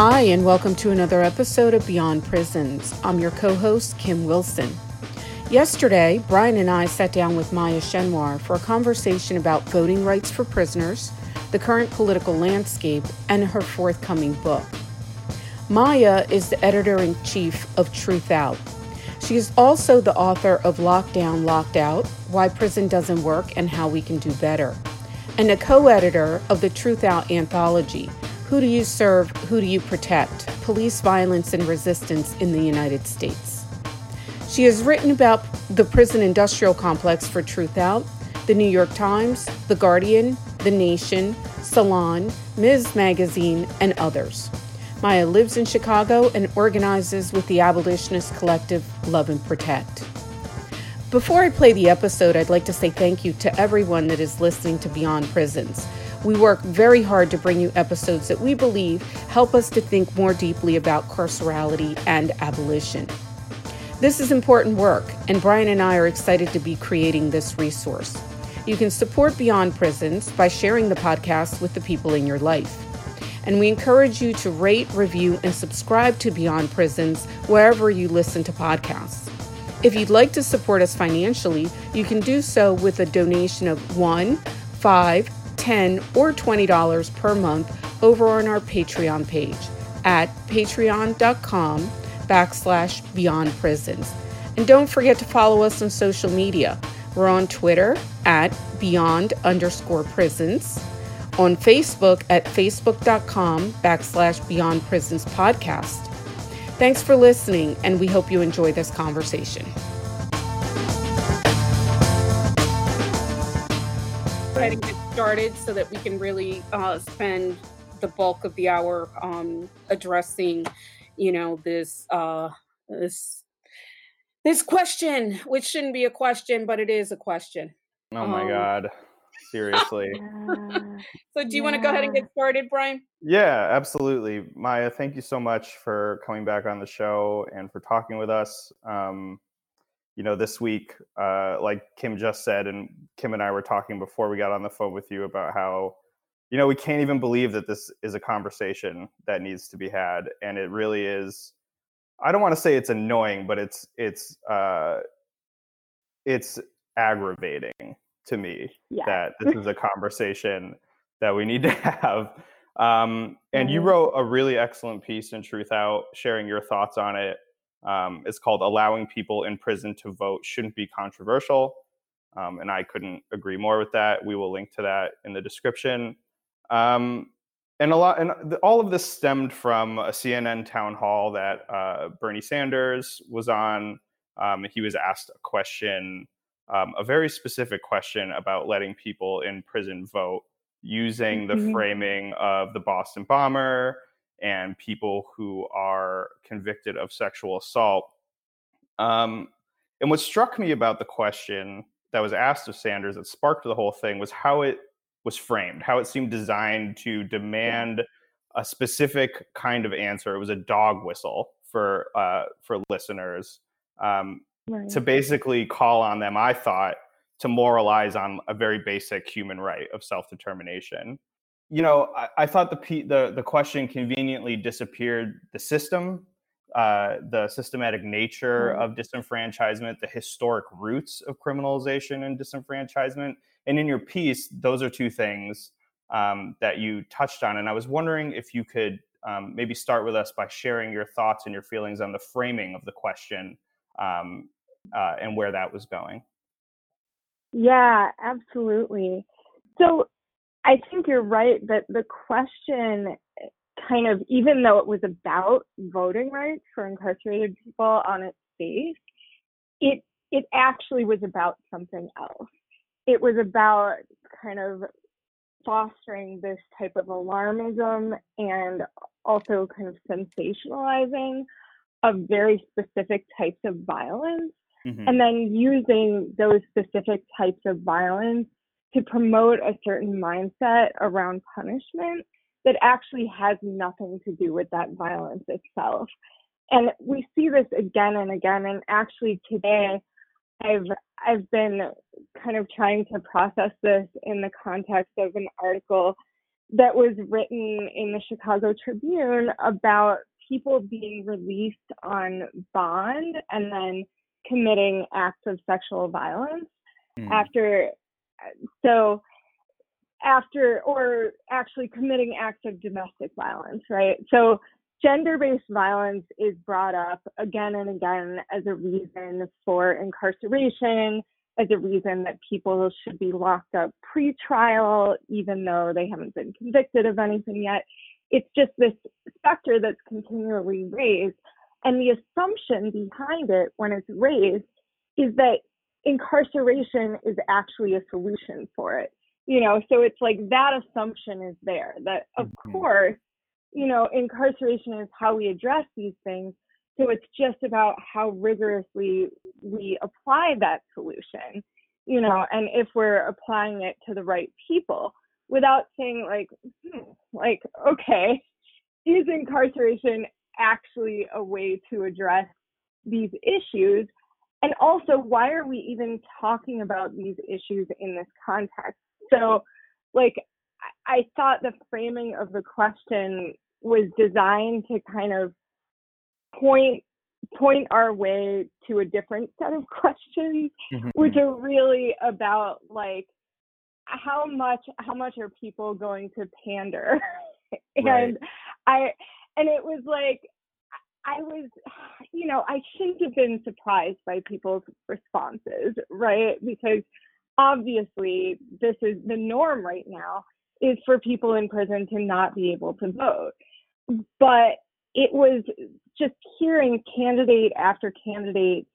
Hi, and welcome to another episode of Beyond Prisons. I'm your co host, Kim Wilson. Yesterday, Brian and I sat down with Maya Schenwar for a conversation about voting rights for prisoners, the current political landscape, and her forthcoming book. Maya is the editor in chief of Truthout. She is also the author of Lockdown, Locked Out Why Prison Doesn't Work and How We Can Do Better, and a co editor of the Truthout anthology who Do You Serve? Who Do You Protect? Police Violence and Resistance in the United States. She has written about the prison industrial complex for Truthout, The New York Times, The Guardian, The Nation, Salon, Ms. Magazine, and others. Maya lives in Chicago and organizes with the abolitionist collective Love and Protect. Before I play the episode, I'd like to say thank you to everyone that is listening to Beyond Prisons. We work very hard to bring you episodes that we believe help us to think more deeply about carcerality and abolition. This is important work, and Brian and I are excited to be creating this resource. You can support Beyond Prisons by sharing the podcast with the people in your life. And we encourage you to rate, review, and subscribe to Beyond Prisons wherever you listen to podcasts. If you'd like to support us financially, you can do so with a donation of one, five, 10 or $20 per month over on our Patreon page at patreon.com backslash beyond prisons. And don't forget to follow us on social media. We're on Twitter at beyond underscore prisons, on Facebook at facebook.com backslash beyond prisons podcast. Thanks for listening, and we hope you enjoy this conversation. Started so that we can really uh, spend the bulk of the hour um, addressing, you know, this uh, this this question, which shouldn't be a question, but it is a question. Oh my um, god. Seriously. so do you yeah. want to go ahead and get started, Brian? Yeah, absolutely. Maya, thank you so much for coming back on the show and for talking with us. Um, you know, this week, uh, like Kim just said, and Kim and I were talking before we got on the phone with you about how, you know, we can't even believe that this is a conversation that needs to be had, and it really is. I don't want to say it's annoying, but it's it's uh, it's aggravating to me yeah. that this is a conversation that we need to have. Um, and mm-hmm. you wrote a really excellent piece in Truthout, sharing your thoughts on it. Um, it's called Allowing People in Prison to Vote Shouldn't Be Controversial. Um, and I couldn't agree more with that. We will link to that in the description. Um, and a lot, and the, all of this stemmed from a CNN town hall that uh, Bernie Sanders was on. Um, he was asked a question, um, a very specific question about letting people in prison vote using the mm-hmm. framing of the Boston bomber and people who are convicted of sexual assault. Um, and what struck me about the question that was asked of Sanders that sparked the whole thing was how it was framed, how it seemed designed to demand a specific kind of answer. It was a dog whistle for uh, for listeners um, right. to basically call on them. I thought to moralize on a very basic human right of self determination you know, I, I thought the, the the question conveniently disappeared the system, uh, the systematic nature mm-hmm. of disenfranchisement, the historic roots of criminalization and disenfranchisement. And in your piece, those are two things um, that you touched on. And I was wondering if you could um, maybe start with us by sharing your thoughts and your feelings on the framing of the question um, uh, and where that was going. Yeah, absolutely. So I think you're right that the question kind of, even though it was about voting rights for incarcerated people on its face, it it actually was about something else. It was about kind of fostering this type of alarmism and also kind of sensationalizing of very specific types of violence mm-hmm. and then using those specific types of violence to promote a certain mindset around punishment that actually has nothing to do with that violence itself. And we see this again and again. And actually today, I've I've been kind of trying to process this in the context of an article that was written in the Chicago Tribune about people being released on bond and then committing acts of sexual violence mm. after so after or actually committing acts of domestic violence right? So gender-based violence is brought up again and again as a reason for incarceration as a reason that people should be locked up pre-trial even though they haven't been convicted of anything yet. It's just this specter that's continually raised. And the assumption behind it when it's raised is that incarceration is actually a solution for it you know? So it's like that assumption is there that of mm-hmm. course you know incarceration is how we address these things. So it's just about how rigorously we apply that solution you know and if we're applying it to the right people without saying like hmm, like okay is incarceration actually a way to address these issues and also why are we even talking about these issues in this context so like i thought the framing of the question was designed to kind of point point our way to a different set of questions mm-hmm. which are really about like how much how much are people going to pander and right. i and it was like i was you know i shouldn't have been surprised by people's responses right? Because obviously this is the norm right now is for people in prison to not be able to vote. But it was just hearing candidate after candidate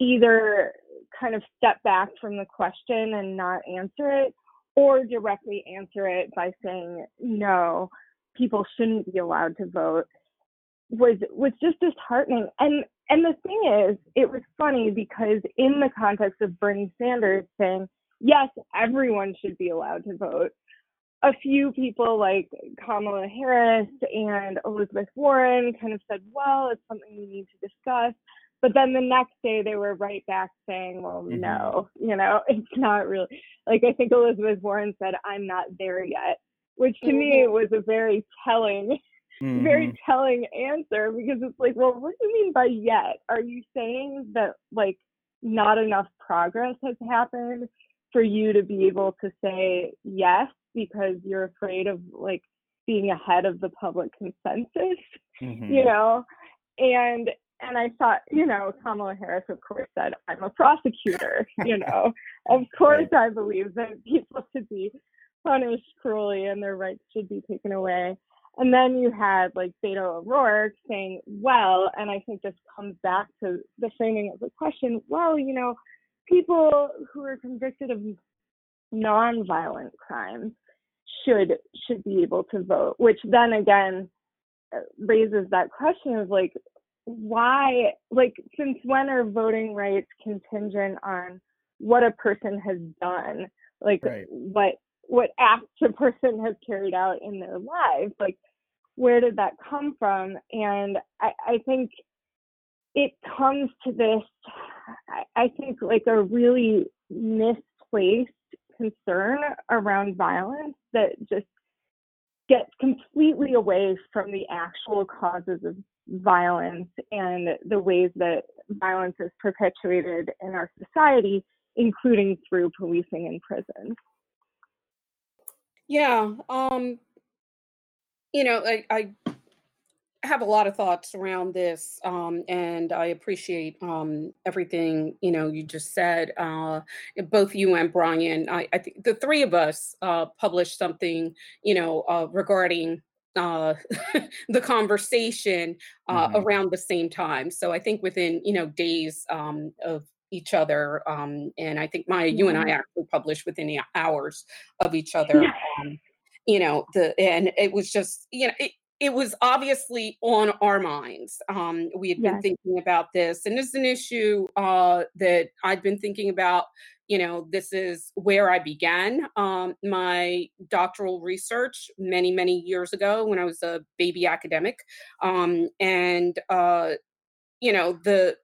either kind of step back from the question and not answer it or directly answer it by saying no people shouldn't be allowed to vote was was just disheartening and and the thing is it was funny because in the context of Bernie Sanders saying yes everyone should be allowed to vote a few people like Kamala Harris and Elizabeth Warren kind of said well it's something we need to discuss but then the next day they were right back saying, well, mm-hmm. no, you know, it's not really like I think Elizabeth Warren said, I'm not there yet, which to mm-hmm. me was a very telling, mm-hmm. very telling answer because it's like, well, what do you mean by yet? Are you saying that like not enough progress has happened for you to be able to say yes because you're afraid of like being ahead of the public consensus, mm-hmm. you know? And and I thought, you know, Kamala Harris, of course, said, I'm a prosecutor, you know. of course, I believe that people should be punished cruelly and their rights should be taken away. And then you had like Beto O'Rourke saying, well, and I think this comes back to the framing of the question, well, you know, people who are convicted of non-violent crimes should should be able to vote, which then again uh, raises that question of like why like since when are voting rights contingent on what a person has done like right. what what acts a person has carried out in their lives like where did that come from and i, I think it comes to this I, I think like a really misplaced concern around violence that just gets completely away from the actual causes of violence and the ways that violence is perpetuated in our society, including through policing and prisons. Yeah, um, you know, I, I have a lot of thoughts around this, um, and I appreciate um, everything you know you just said. Uh, both you and Brian, I, I think the three of us uh, published something, you know, uh, regarding uh, the conversation uh, mm-hmm. around the same time. So I think within you know days um, of each other, um, and I think Maya, you and I actually published within hours of each other. Um, you know the and it was just you know it, it was obviously on our minds. Um, we had been thinking about this, and it's an issue uh, that I'd been thinking about. You know, this is where I began um, my doctoral research many, many years ago when I was a baby academic, um, and uh, you know the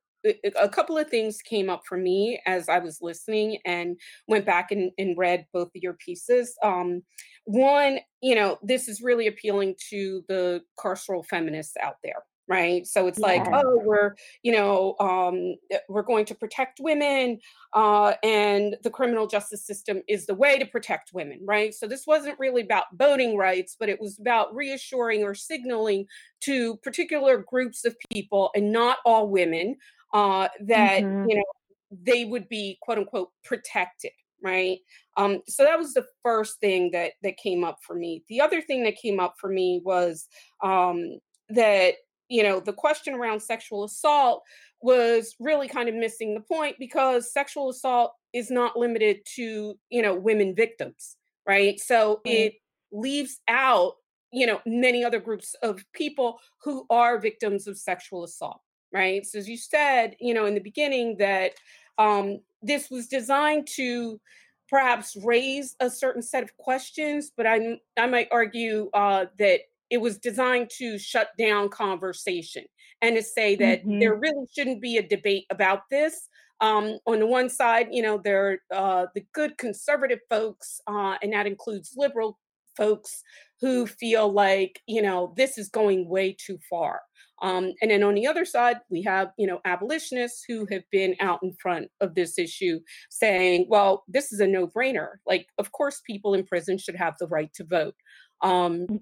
a couple of things came up for me as I was listening and went back and, and read both of your pieces. Um, one, you know, this is really appealing to the carceral feminists out there right so it's like oh we're you know um, eh, we're going to protect women uh, and the criminal justice system is the way to protect women right so this wasn't really about voting rights but it was about reassuring or signaling to particular groups of people and not all women uh, that mm-hmm. you know they would be quote unquote protected right um, so that was the first thing that that came up for me the other thing that came up for me was um, that you know, the question around sexual assault was really kind of missing the point because sexual assault is not limited to, you know, women victims, right? So mm-hmm. it leaves out, you know, many other groups of people who are victims of sexual assault, right? So as you said, you know, in the beginning that um, this was designed to perhaps raise a certain set of questions, but I I might argue uh, that it was designed to shut down conversation and to say that mm-hmm. there really shouldn't be a debate about this. Um, on the one side, you know, there are uh, the good conservative folks, uh, and that includes liberal folks who feel like, you know, this is going way too far. Um, and then on the other side, we have, you know, abolitionists who have been out in front of this issue saying, well, this is a no brainer. Like, of course, people in prison should have the right to vote. Um, mm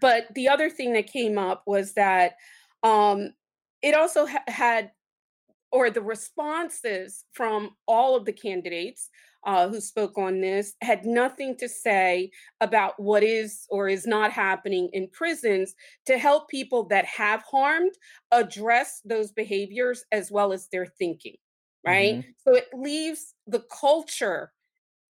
but the other thing that came up was that um, it also ha- had or the responses from all of the candidates uh, who spoke on this had nothing to say about what is or is not happening in prisons to help people that have harmed address those behaviors as well as their thinking right mm-hmm. so it leaves the culture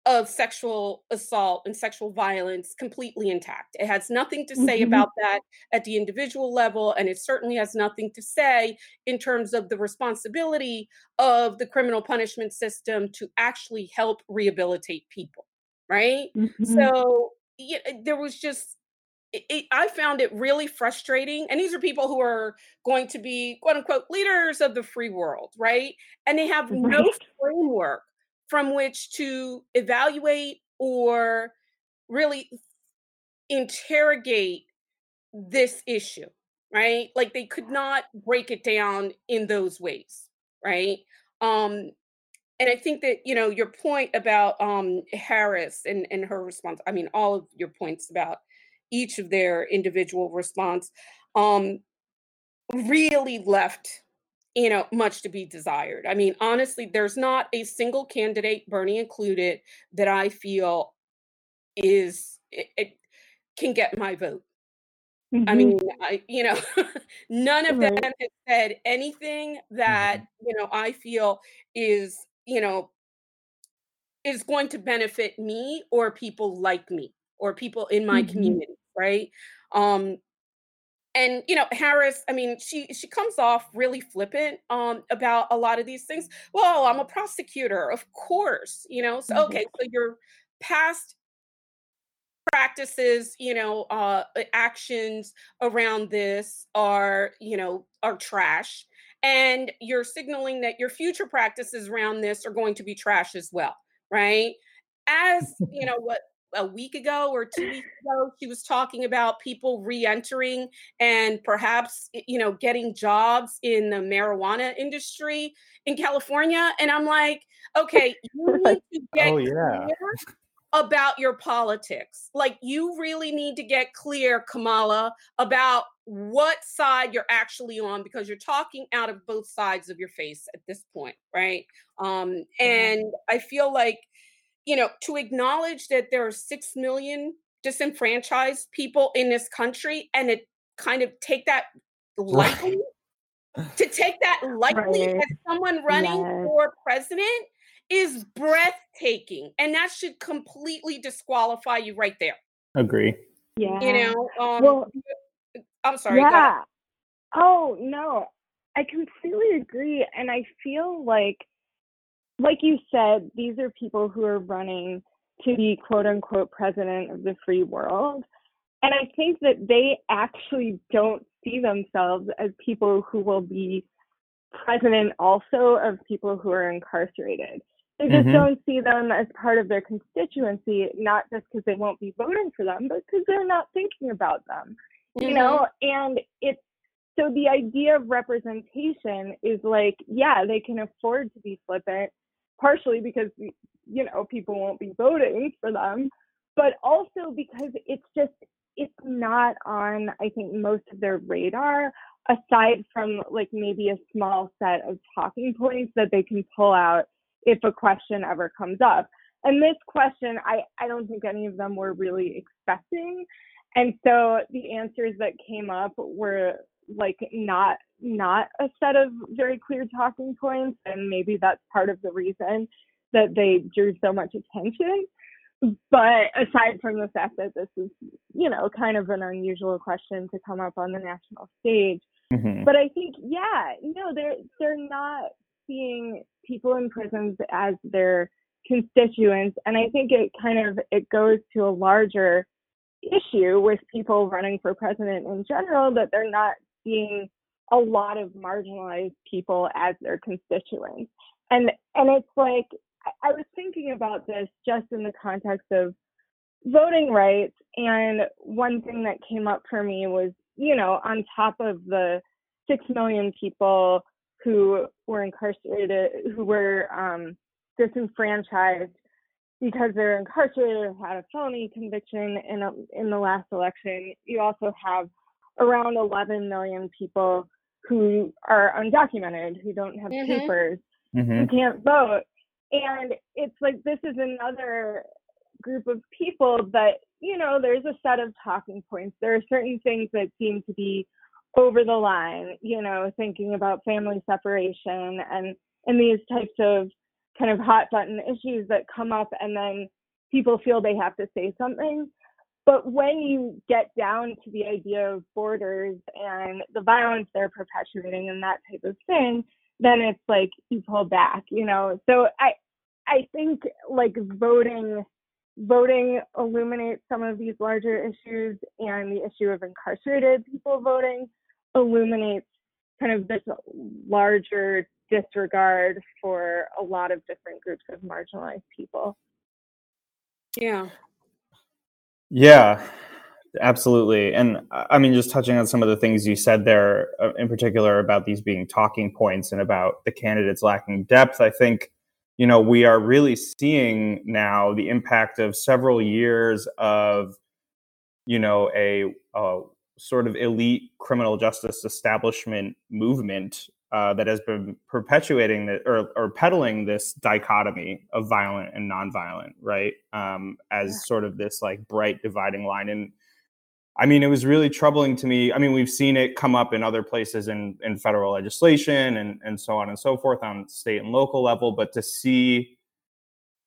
of sexual assault and sexual violence completely intact. It has nothing to say mm-hmm. about that at the individual level, and it certainly has nothing to say in terms of the responsibility of the criminal punishment system to actually help rehabilitate people, right? Mm-hmm. So yeah, there was just it, it, I found it really frustrating. And these are people who are going to be quote unquote leaders of the free world, right? And they have right. no framework from which to evaluate or really interrogate this issue, right? Like they could not break it down in those ways, right? Um, and I think that you know your point about um, Harris and and her response. I mean, all of your points about each of their individual response um, really left you know, much to be desired. I mean, honestly, there's not a single candidate, Bernie included, that I feel is it, it can get my vote. Mm-hmm. I mean, I you know, none of right. them has said anything that mm-hmm. you know I feel is you know is going to benefit me or people like me or people in my mm-hmm. community, right? Um, and you know harris i mean she she comes off really flippant um about a lot of these things well i'm a prosecutor of course you know so okay mm-hmm. so your past practices you know uh actions around this are you know are trash and you're signaling that your future practices around this are going to be trash as well right as you know what a week ago or two weeks ago she was talking about people re-entering and perhaps you know getting jobs in the marijuana industry in california and i'm like okay you need to get oh, yeah. about your politics. Like you really need to get clear kamala about what side you're actually on because you're talking out of both sides of your face at this point right? Um and i feel like you know, to acknowledge that there are 6 million disenfranchised people in this country and it kind of take that lightly? To take that lightly right. as someone running yes. for president is breathtaking and that should completely disqualify you right there. Agree. Yeah. you know um, well, i'm sorry yeah. Oh no. I completely agree and i feel like like you said, these are people who are running to be quote unquote president of the free world. And I think that they actually don't see themselves as people who will be president also of people who are incarcerated. They just mm-hmm. don't see them as part of their constituency, not just because they won't be voting for them, but because they're not thinking about them. Mm-hmm. You know, and it's so the idea of representation is like, yeah, they can afford to be flippant, partially because you know people won't be voting for them, but also because it's just it's not on I think most of their radar aside from like maybe a small set of talking points that they can pull out if a question ever comes up. And this question, I, I don't think any of them were really expecting. And so the answers that came up were like not not a set of very clear talking points and maybe that's part of the reason that they drew so much attention but aside from the fact that this is you know kind of an unusual question to come up on the national stage mm-hmm. but i think yeah no they're they're not seeing people in prisons as their constituents and i think it kind of it goes to a larger issue with people running for president in general that they're not seeing a lot of marginalized people as their constituents and and it's like I was thinking about this just in the context of voting rights. And one thing that came up for me was, you know, on top of the six million people who were incarcerated, who were um, disenfranchised because they're incarcerated or had a felony conviction in a, in the last election, you also have around 11 million people who are undocumented, who don't have mm-hmm. papers, mm-hmm. who can't vote and it's like this is another group of people that you know there's a set of talking points there are certain things that seem to be over the line you know thinking about family separation and and these types of kind of hot button issues that come up and then people feel they have to say something but when you get down to the idea of borders and the violence they're perpetuating and that type of thing then it's like you pull back, you know. So I I think like voting voting illuminates some of these larger issues and the issue of incarcerated people voting illuminates kind of this larger disregard for a lot of different groups of marginalized people. Yeah. Yeah. Absolutely. And I mean, just touching on some of the things you said there, uh, in particular about these being talking points and about the candidates lacking depth, I think, you know, we are really seeing now the impact of several years of, you know, a, a sort of elite criminal justice establishment movement uh, that has been perpetuating the, or, or peddling this dichotomy of violent and nonviolent, right? Um, as yeah. sort of this like bright dividing line. And I mean, it was really troubling to me. I mean, we've seen it come up in other places in, in federal legislation and, and so on and so forth on state and local level, but to see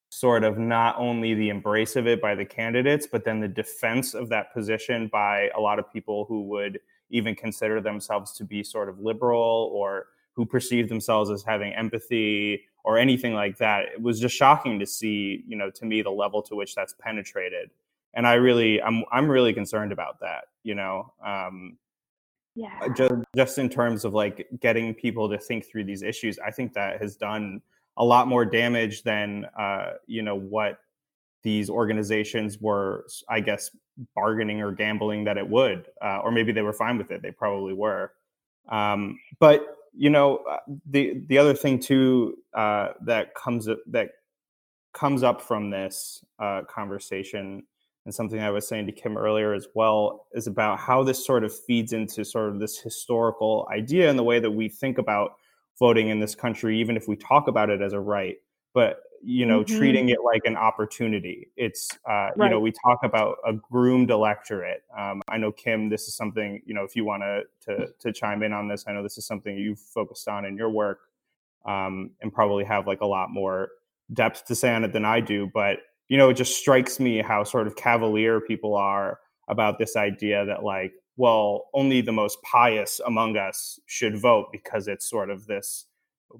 sort of not only the embrace of it by the candidates, but then the defense of that position by a lot of people who would even consider themselves to be sort of liberal or who perceive themselves as having empathy or anything like that. It was just shocking to see, you know, to me, the level to which that's penetrated and I really I'm I'm really concerned about that. You know, um, yeah. Just just in terms of like getting people to think through these issues, I think that has done a lot more damage than uh, you know what these organizations were, I guess, bargaining or gambling that it would, uh, or maybe they were fine with it. They probably were. Um, but you know, uh, the the other thing too uh, that comes up that comes up from this uh, conversation and something I was saying to Kim earlier as well is about how this sort of feeds into sort of this historical idea and the way that we think about voting in this country, even if we talk about it as a right, but you know, mm-hmm. treating it like an opportunity. It's uh, right. you know, we talk about a groomed electorate. Um, I know Kim, this is something you know, if you want to to to chime in on this, I know this is something you've focused on in your work, um, and probably have like a lot more depth to say on it than I do, but you know, it just strikes me how sort of cavalier people are about this idea that like, well, only the most pious among us should vote because it's sort of this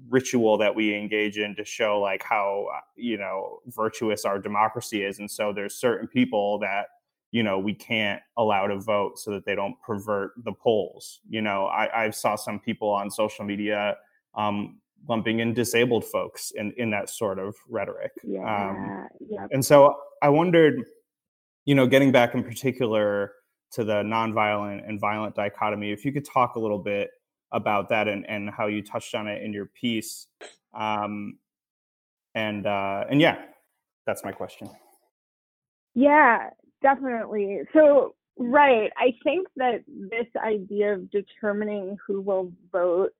ritual that we engage in to show like how uh, you know virtuous our democracy is and so there's certain people that you know we can't allow to vote so that they don't pervert the polls you know i i saw some people on social media um, lumping in disabled folks in, in that sort of rhetoric. Yeah. Um, yep. And so I wondered, you know, getting back in particular to the nonviolent and violent dichotomy, if you could talk a little bit about that and, and how you touched on it in your piece. Um, and uh, and yeah, that's my question. Yeah, definitely. So right, I think that this idea of determining who will vote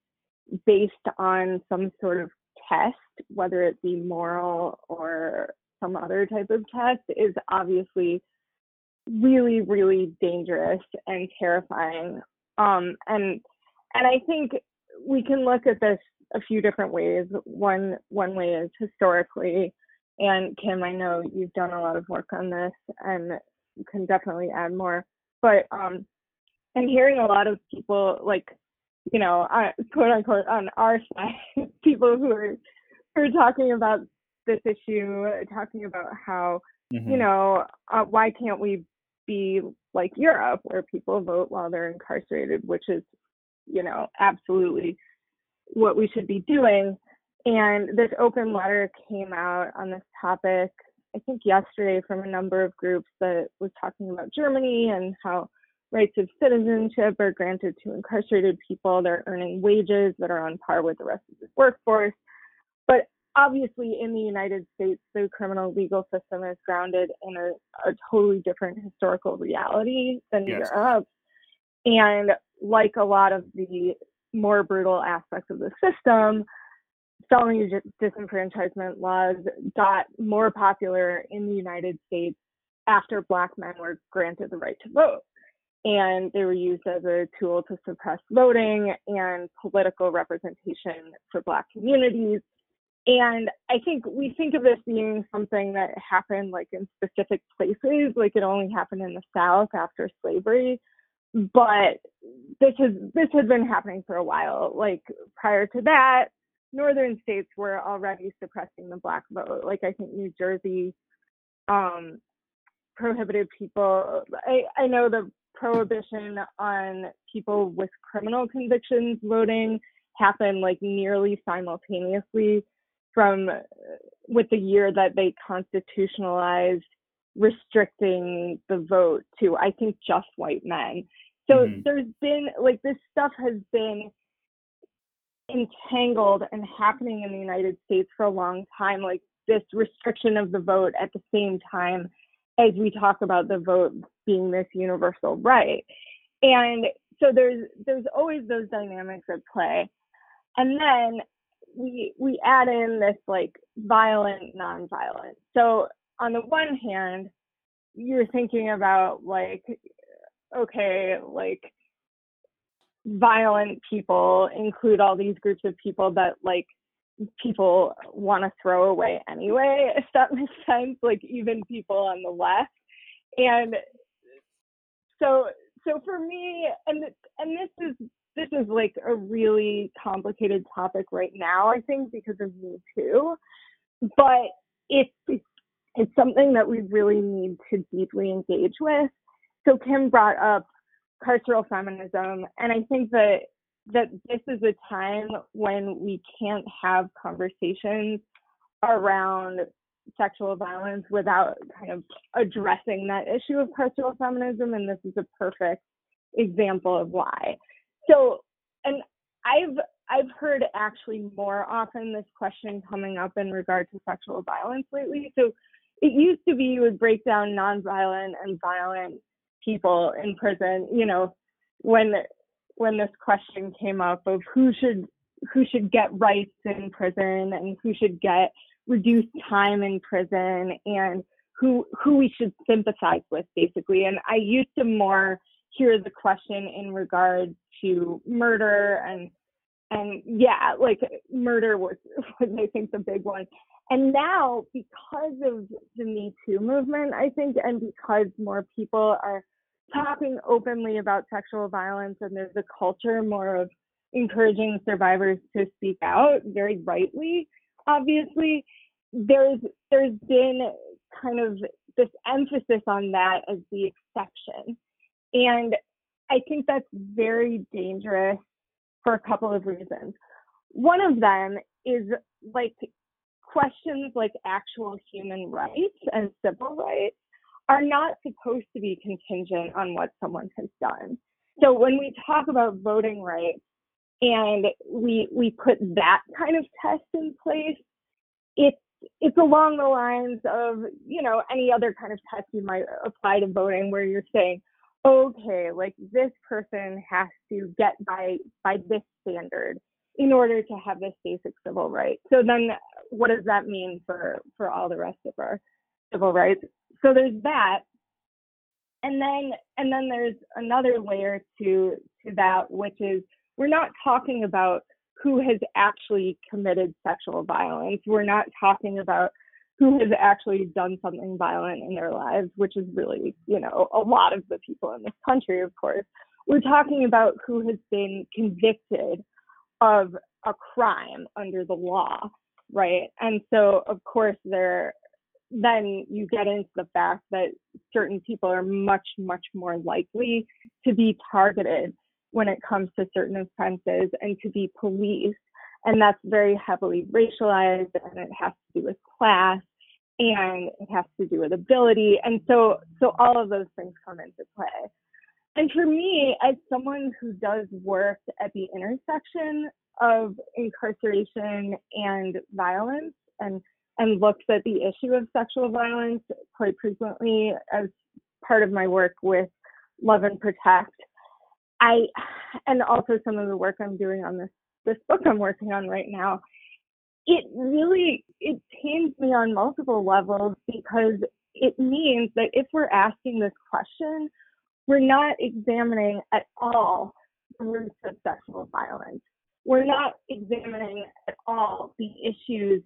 based on some sort of test, whether it be moral or some other type of test, is obviously really, really dangerous and terrifying. Um, and and I think we can look at this a few different ways. One one way is historically, and Kim, I know you've done a lot of work on this and you can definitely add more. But um, I'm hearing a lot of people like, you know, uh, quote unquote on our side, people who are who are talking about this issue, talking about how, mm-hmm. you know, uh, why can't we be like Europe where people vote while they're incarcerated, which is, you know, absolutely what we should be doing. And this open letter came out on this topic, I think yesterday, from a number of groups that was talking about Germany and how rights of citizenship are granted to incarcerated people. They're earning wages that are on par with the rest of the workforce. But obviously, in the United States, the criminal legal system is grounded in a, a totally different historical reality than yes. Europe. And like a lot of the more brutal aspects of the system, felony disenfranchisement laws got more popular in the United States after Black men were granted the right to vote. And they were used as a tool to suppress voting and political representation for Black communities. And I think we think of this being something that happened like in specific places, like it only happened in the South after slavery but this has this has been happening for a while. Like prior to that, northern states were already suppressing the black vote. Like I think New Jersey um, prohibited people. I, I know the prohibition on people with criminal convictions voting happened like nearly simultaneously from with the year that they constitutionalized restricting the vote to I think just white men. So mm-hmm. there's been like this stuff has been entangled and happening in the United States for a long time, like this restriction of the vote at the same time as we talk about the vote being this universal right. And so there's there's always those dynamics at play. And then we we add in this like violent, nonviolent. So on the one hand, you're thinking about like okay, like violent people include all these groups of people that like people want to throw away anyway, if that makes sense, like even people on the left. And so so for me and and this is this is like a really complicated topic right now, I think, because of me too. But it's it's something that we really need to deeply engage with so Kim brought up carceral feminism, and I think that that this is a time when we can't have conversations around sexual violence without kind of addressing that issue of carceral feminism, and this is a perfect example of why. So, and I've I've heard actually more often this question coming up in regard to sexual violence lately. So it used to be you would break down nonviolent and violent people in prison you know when when this question came up of who should who should get rights in prison and who should get reduced time in prison and who who we should sympathize with basically. And i used to more hear the question in regard to murder and and yeah like murder was was i think the big one and now because of the me too movement i think and because more people are talking openly about sexual violence and there's a culture more of encouraging survivors to speak out very rightly obviously there's there's been kind of this emphasis on that as the exception. And i think that's very dangerous for a couple of reasons. One of them is like questions like actual human rights and civil rights are not supposed to be contingent on what someone has done. So when we talk about voting rights and we we put that kind of test in place, it's it's along the lines of you know any other kind of test you might apply to voting where you're saying okay like this person has to get by by this standard in order to have this basic civil right so then what does that mean for for all the rest of our civil rights so there's that and then and then there's another layer to to that which is we're not talking about who has actually committed sexual violence. We're not talking about who has actually done something violent in their lives, which is really, you know, a lot of the people in this country, of course. We're talking about who has been convicted of a crime under the law, right? And so, of course, there then you get into the fact that certain people are much, much more likely to be targeted when it comes to certain offenses and to be policed. And that's very heavily racialized and it has to do with class and it has to do with ability. And so so all of those things come into play. And for me, as someone who does work at the intersection of incarceration and violence and and looks at the issue of sexual violence quite frequently as part of my work with Love and Protect, I and also some of the work I'm doing on this this book I'm working on right now, it really it pains me on multiple levels because it means that if we're asking this question, we're not examining at all the roots of sexual violence. We're not examining at all the issues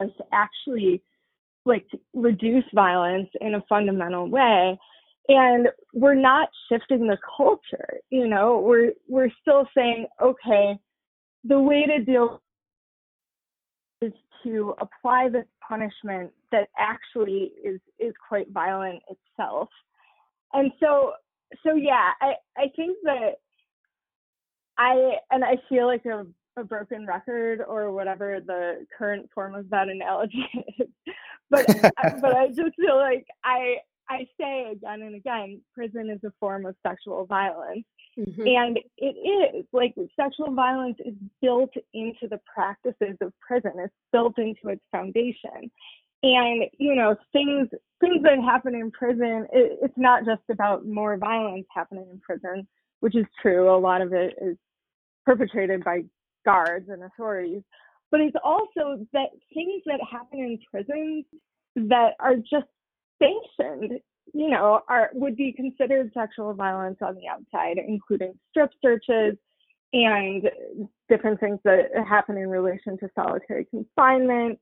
to actually like reduce violence in a fundamental way. And we're not shifting the culture you know? We're we're still saying okay the way to deal is to apply this punishment that actually is is quite violent itself. And so so yeah i i think that i and i feel like a, a broken record or whatever the current form of that analogy is but but i just feel like i I say again and again, prison is a form of sexual violence. Mm-hmm. And it is like sexual violence is built into the practices of prison. It's built into its foundation. And you know things things that happen in prison. It, it's not just about more violence happening in prison, which is true. A lot of it is perpetrated by guards and authorities, but it's also that things that happen in prisons that are just sanctioned, you know, are would be considered sexual violence on the outside, including strip searches and different things that happen in relation to solitary confinement,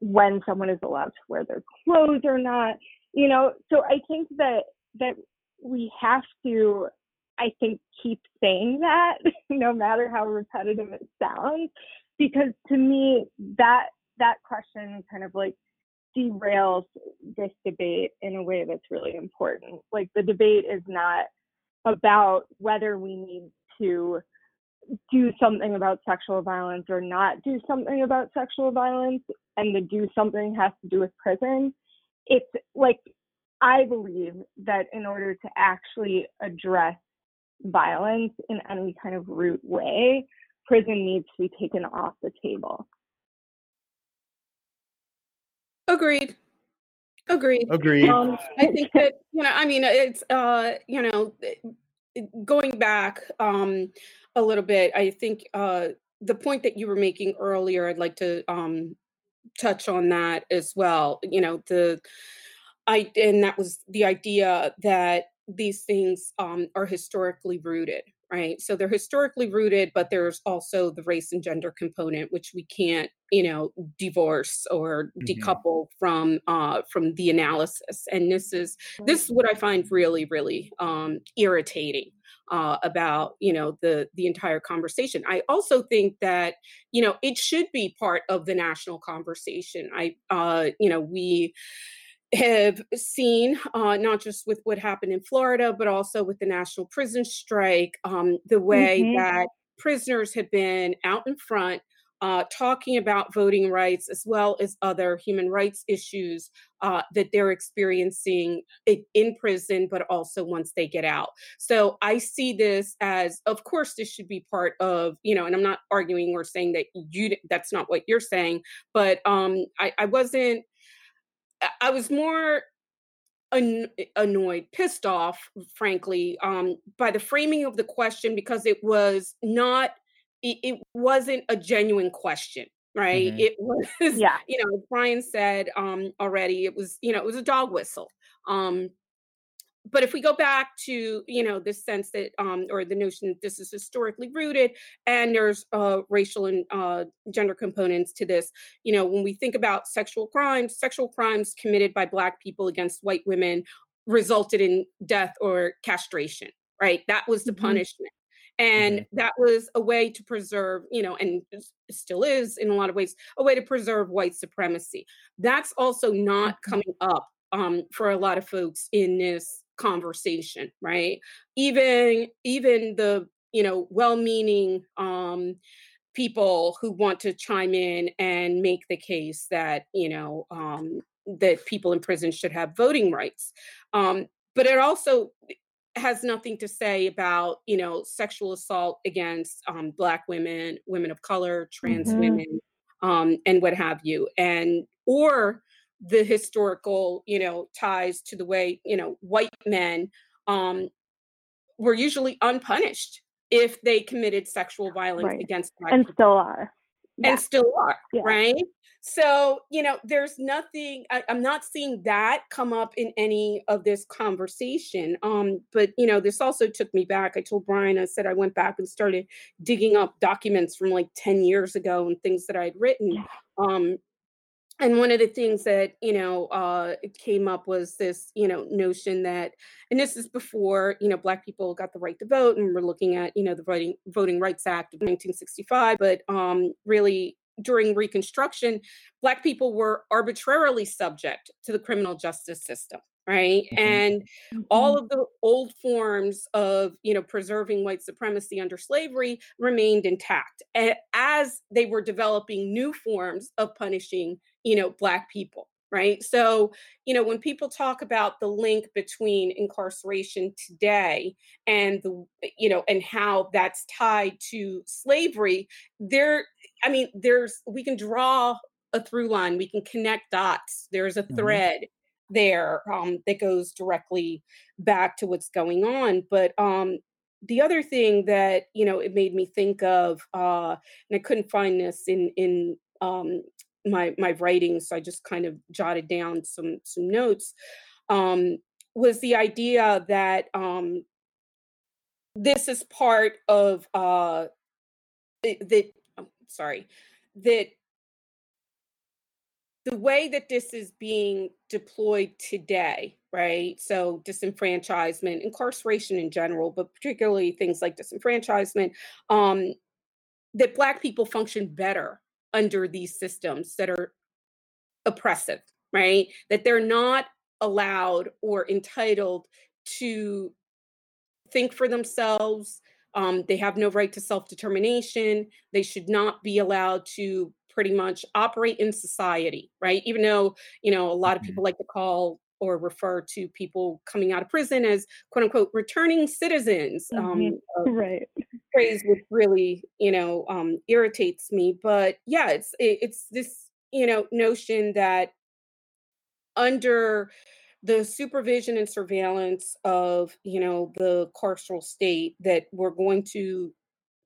when someone is allowed to wear their clothes or not. You know, so I think that that we have to I think keep saying that no matter how repetitive it sounds because to me that that question kind of like derails this debate in a way that's really important. Like the debate is not about whether we need to do something about sexual violence or not do something about sexual violence and the do something has to do with prison. It's like I believe that in order to actually address violence in any kind of root way, prison needs to be taken off the table. Agreed. Agreed. Agreed. Um, I think that you know. I mean, it's uh, you know, going back um, a little bit. I think uh, the point that you were making earlier. I'd like to um, touch on that as well. You know, the I and that was the idea that these things um, are historically rooted, right? So they're historically rooted, but there's also the race and gender component, which we can't, you know, divorce or mm-hmm. decouple from uh, from the analysis. And this is this is what I find really, really um, irritating. Uh, about you know the the entire conversation. I also think that you know it should be part of the national conversation. I uh, you know we have seen, uh, not just with what happened in Florida, but also with the national prison strike, um, the way mm-hmm. that prisoners have been out in front uh, talking about voting rights as well as other human rights issues uh, that they're experiencing in prison, but also once they get out. So I see this as, of course, this should be part of, you know, and I'm not arguing or saying that you that's not what you're saying, but um, I, I wasn't. I was more an- annoyed, pissed off, frankly, um, by the framing of the question because it was not it, it wasn't a genuine question right mm-hmm. it was yeah you know brian said um already it was you know it was a dog whistle um but if we go back to you know this sense that um or the notion that this is historically rooted and there's uh racial and uh gender components to this you know when we think about sexual crimes sexual crimes committed by black people against white women resulted in death or castration right that was the mm-hmm. punishment and mm-hmm. that was a way to preserve you know and still is in a lot of ways a way to preserve white supremacy that's also not mm-hmm. coming up um, for a lot of folks in this conversation right? Even even the you know well-meaning um, people who want to chime in and make the case that you know um, that people in prison should have voting rights. Um, but it also has nothing to say about you know sexual assault against um, black women women of color trans mm-hmm. women um, and what have you. And or the historical you know ties to the way you know white men um, were usually unpunished if they committed sexual violence right. against black and people. still are yeah. and still are yeah. right so, you know, there's nothing, I, am not seeing that come up in any of this conversation. Um, but, you know, this also took me back. I told Brian, I said I went back and started digging up documents from like 10 years ago and things that I'd written. Um, and one of the things that you know uh, came up was this you know notion that and this is before you know black people got the right to vote and we're looking at you know the voting voting rights act of 1965 but um, really during Reconstruction, Black people were arbitrarily subject to the criminal justice system right mm-hmm. and mm-hmm. all of the old forms of you know preserving white supremacy under slavery remained intact as they were developing new forms of punishing you know black people right so you know when people talk about the link between incarceration today and the you know and how that's tied to slavery there i mean there's we can draw a through line we can connect dots there's a mm-hmm. thread. There um, that goes directly back to what's going on but um the other thing that you know it made me think of uh and i couldn't find this in in um my my writing, so I just kind of jotted down some some notes. Um, was the idea that um, this is part of uh, that. Oh, sorry, that the way that this is being deployed today, right? So, disenfranchisement, incarceration in general, but particularly things like disenfranchisement, um, that Black people function better under these systems that are oppressive, right? That they're not allowed or entitled to think for themselves. Um, they have no right to self determination. They should not be allowed to pretty much operate in society, right? Even though, you know, a lot of mm-hmm. people like to call or refer to people coming out of prison as quote unquote returning citizens. Um, mm-hmm. Um, right. Phrase which really, you know, um, irritates me. But yeah, it's it, it's this, you know, notion that under the supervision and surveillance of, you know, the carceral state, that we're going to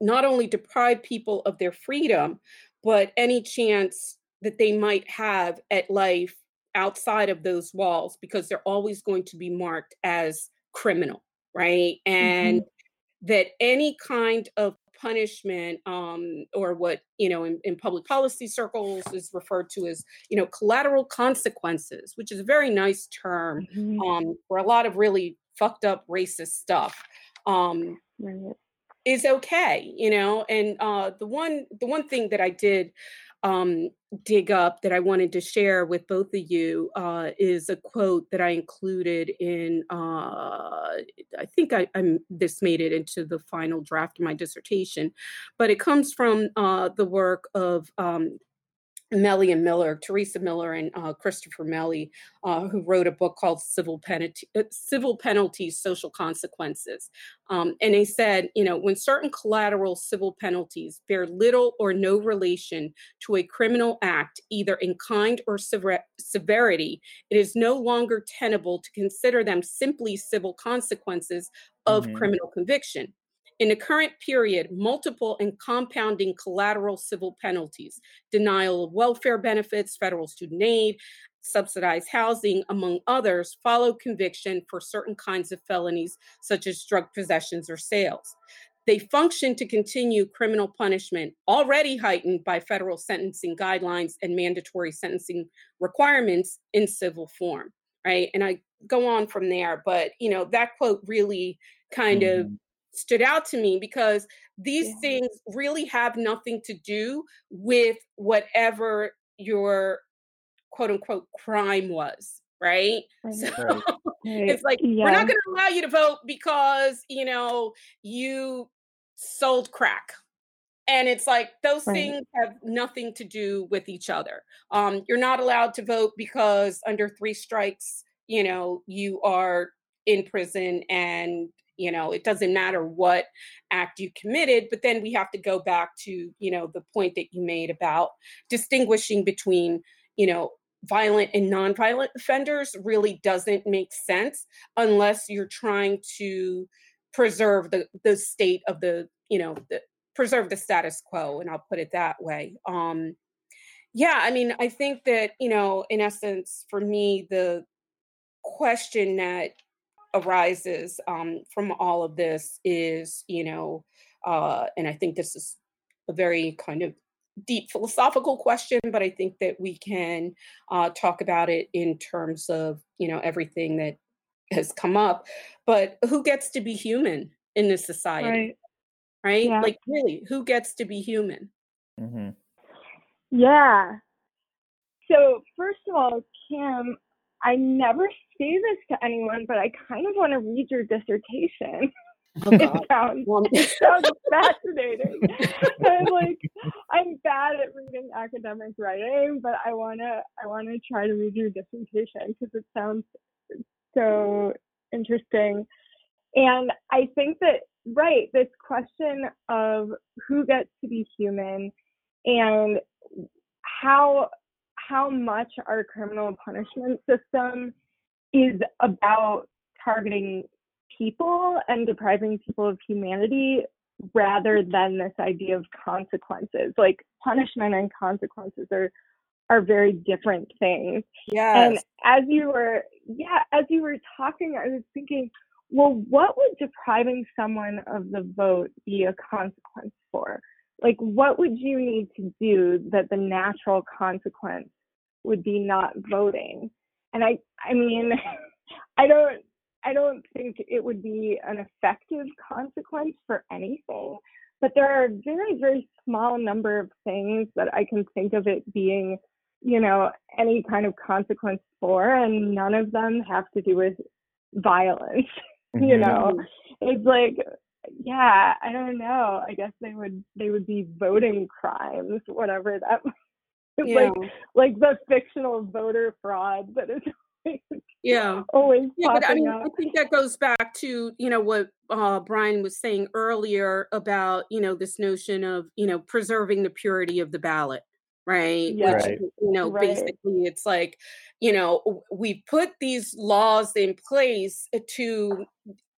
not only deprive people of their freedom, but any chance that they might have at life outside of those walls because they're always going to be marked as criminal, right? And mm-hmm. that any kind of punishment um, or what you know in, in, public policy circles is referred to as you know collateral consequences which is a very nice term mm-hmm. um, for a lot of really fucked up racist stuff um, right. Is okay you know and uh, the one the one thing that i did um, dig up that I wanted to share with both of you uh, is a quote that I included in. Uh, I think I, am this made it into the final draft of my dissertation, but it comes from uh, the work of um, Mele and Miller, Teresa Miller and uh, Christopher Mele, uh, who wrote a book called Civil, Penalty, uh, Civil Penalties, Social Consequences. Um, and they said, you know, when certain collateral civil penalties bear little or no relation to a criminal act, either in kind or sever- severity, it is no longer tenable to consider them simply civil consequences of mm-hmm. criminal conviction. In the current period, multiple and compounding collateral civil penalties, denial of welfare benefits, federal student aid, subsidized housing, among others, follow conviction for certain kinds of felonies, such as drug possessions or sales. They function to continue criminal punishment already heightened by federal sentencing guidelines and mandatory sentencing requirements in civil form, right? And I go on from there, but you know, that quote really kind mm-hmm. of stood out to me because these yeah. things really have nothing to do with whatever your quote unquote crime was right so right. it's like yeah. we're not going to allow you to vote because you know you sold crack and it's like those right. things have nothing to do with each other um, you're not allowed to vote because under three strikes you know you are in prison and you know it doesn't matter what act you committed but then we have to go back to you know the point that you made about distinguishing between you know violent and nonviolent offenders really doesn't make sense unless you're trying to preserve the the state of the you know the preserve the status quo and I'll put it that way. Um yeah i mean i think that you know in essence for me the question that arises um, from all of this is, you know, uh, and I think this is a very kind of deep philosophical question, but I think that we can uh, talk about it in terms of, you know, everything that has come up. But who gets to be human in this society? Right. right? Yeah. Like, really, who gets to be human? Mm-hmm. Yeah. So, first of all, Kim, I never say this to anyone, but I kind of want to read your dissertation. Oh, it sounds it sounds fascinating. I'm like I'm bad at reading academic writing, but I wanna I wanna try to read your dissertation because it sounds so interesting. And I think that right, this question of who gets to be human and how how much our criminal punishment system is about targeting people and depriving people of humanity rather than this idea of consequences. Like punishment and consequences are are very different things. Yes. And as you were yeah, as you were talking, I was thinking, well, what would depriving someone of the vote be a consequence for? Like what would you need to do that the natural consequence would be not voting. And I I mean I don't I don't think it would be an effective consequence for anything. But there are a very, very small number of things that I can think of it being, you know, any kind of consequence for, and none of them have to do with violence. Mm-hmm. You know, it's like, yeah, I don't know. I guess they would they would be voting crimes, whatever that yeah. like like the fictional voter fraud that is yeah always yeah but I, mean. I think that goes back to you know what uh, brian was saying earlier about you know this notion of you know preserving the purity of the ballot right yeah. Which, right. you know right. basically it's like you know we put these laws in place to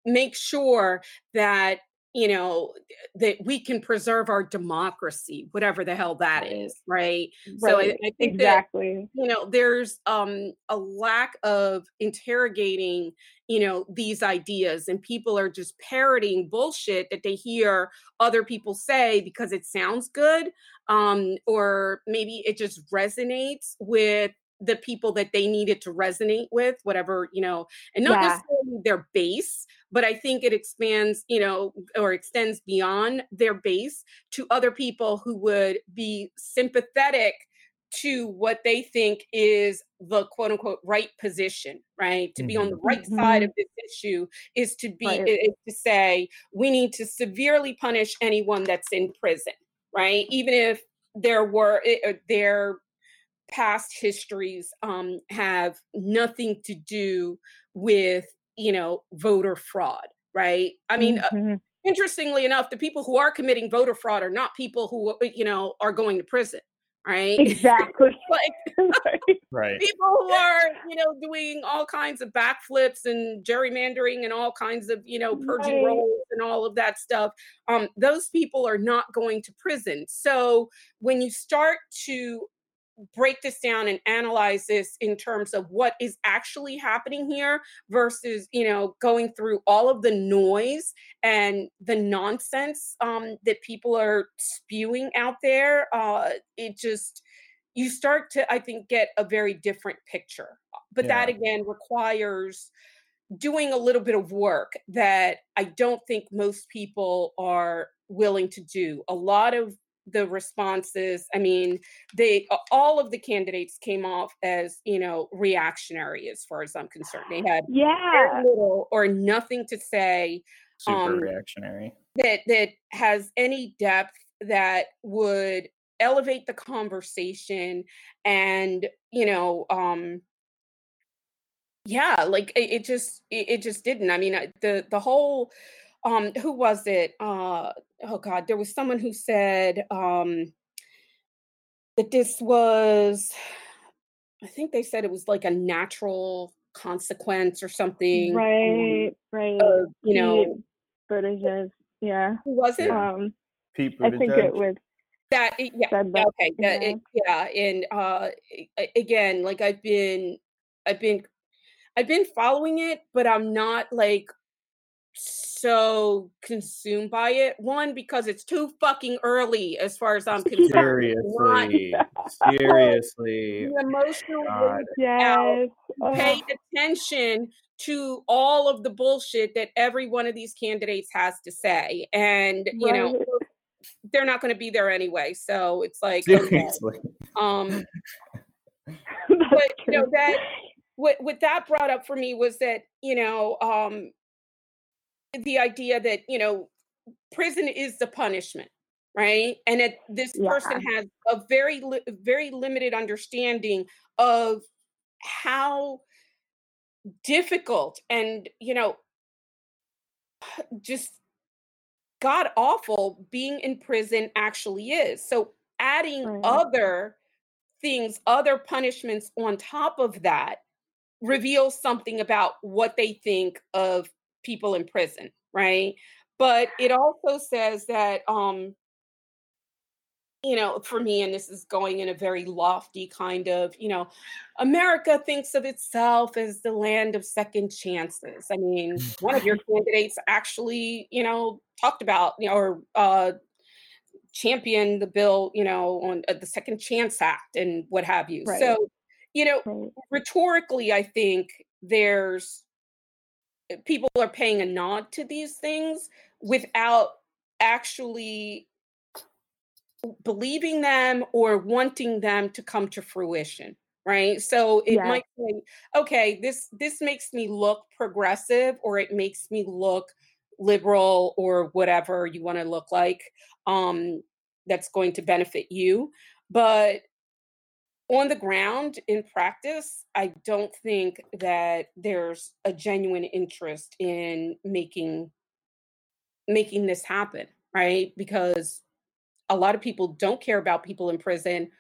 make sure that you know that we can preserve our democracy whatever the hell that is right, right. so I, I, think exactly. that, you know there's um a lack of interrogating you know these ideas and people are just parroting bullshit that they hear other people say because it sounds good um or maybe it just resonates with the people that they needed to resonate with, whatever, you know, and not yeah. necessarily their base, but I think it expands, you know, or extends beyond their base to other people who would be sympathetic to what they think is the quote unquote right position, right? To be on the mm-hmm. right mm-hmm. side of this issue is to be right. is to say we need to severely punish anyone that's in prison, right? Even if there were eh, uh, their past histories um, have nothing to do with you know voter fraud, right? I mean. Uh, mm-hmm. Uh, interestingly enough the people who are committing voter fraud are not people who uh, you know are going to prison right? Exactly. like right. people who are, you know, doing all kinds of backflips and gerrymandering and all kinds of, you know, purging right. rolls and all of that stuff. Um, those people are not going to prison. So when you start to break this down and analyze this in terms of what is actually happening here versus you know going through all of the noise and the nonsense um, that people are spewing out there uh, it just you start to i think get a very different picture but yeah. that again requires doing a little bit of work that i don't think most people are willing to do a lot of the responses i mean they all of the candidates came off as you know reactionary as far as i'm concerned. They had yeah. little or nothing to say super um, reactionary. that that has any depth that would elevate the conversation and you know um yeah like it, it just it, it just didn't. I mean the the whole um who was it uh oh god there was someone who said um that this was i think they said it was like a natural consequence or something right right uh, you know Buttigieg, yeah who was it um Pete Buttigieg. i think it was that yeah that, okay yeah. It, yeah and uh again like i've been i've been i've been following it but i'm not like so consumed by it. One, because it's too fucking early as far as I'm concerned. Seriously. Seriously. The emotional yes. Pay attention to all of the bullshit that every one of these candidates has to say. And, you right. know, they're not going to be there anyway. So it's like, okay. um, but, you know, that what, what that brought up for me was that, you know, um, the idea that you know prison is the punishment right? And that this yeah. person has a very li- very limited understanding of how difficult and you know just god awful being in prison actually is. So adding other things other punishments on top of that reveals something about what they think of people in prison, right? But it also says that um you know, for me, and this is going in a very lofty kind of, you know, America thinks of itself as the land of second chances. I mean, one of your candidates actually, you know, talked about, you know, or uh, championed the bill, you know, on uh, the Second Chance Act and what have you. Right. So, you know, rhetorically, I think there's people are paying a nod to these things without actually believing them or wanting them to come to fruition right so it yeah. might say okay this this makes me look progressive or it makes me look liberal or whatever you want to look like um that's going to benefit you but on the ground in practice, I don't think that there's a genuine interest in making making this happen, right? Because a lot of people don't care about people in prison,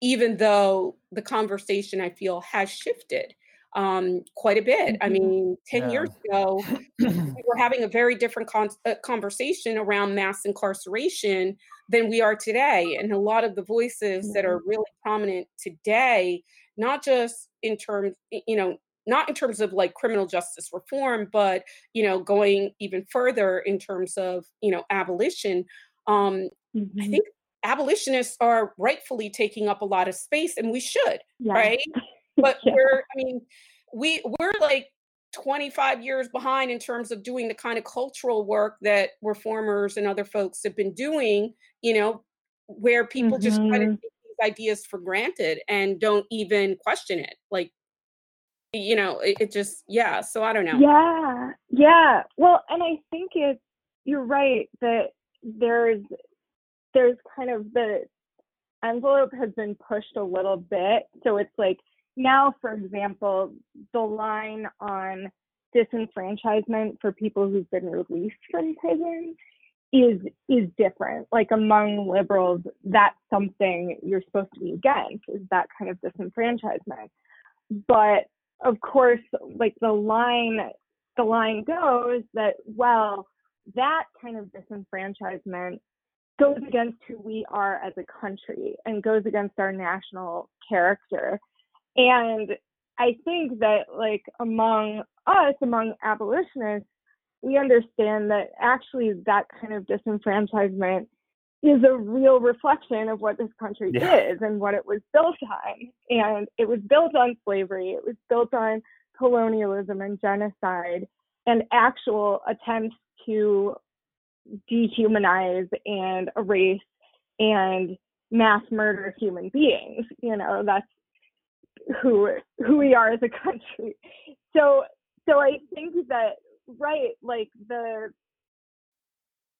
even though the conversation I feel has shifted um, quite a bit. I mm-hmm. mean, 10 yeah. years ago, we were having a very different con- uh, conversation around mass incarceration than we are today. And a lot of the voices that are really prominent today, not just in terms, you know, not in terms of like criminal justice reform, but you know, going even further in terms of you know abolition. Um, mm-hmm. I think abolitionists are rightfully taking up a lot of space, and we should, yeah. right? but yeah. we're i mean we we're like 25 years behind in terms of doing the kind of cultural work that reformers and other folks have been doing you know where people mm-hmm. just try to mm-hmm. take these ideas for granted and don't even question it like you know it, it just yeah so i don't know yeah yeah well and i think it's you're right that there's there's kind of the envelope has been pushed a little bit so it's like now, for example, the line on disenfranchisement for people who've been released from prison is is different. Like among liberals, that's something you're supposed to be against, is that kind of disenfranchisement. But of course, like the line the line goes that, well, that kind of disenfranchisement goes against who we are as a country and goes against our national character. And I think that, like, among us, among abolitionists, we understand that actually that kind of disenfranchisement is a real reflection of what this country yeah. is and what it was built on. And it was built on slavery, it was built on colonialism and genocide and actual attempts to dehumanize and erase and mass murder human beings. You know, that's who who we are as a country. So so I think that right, like the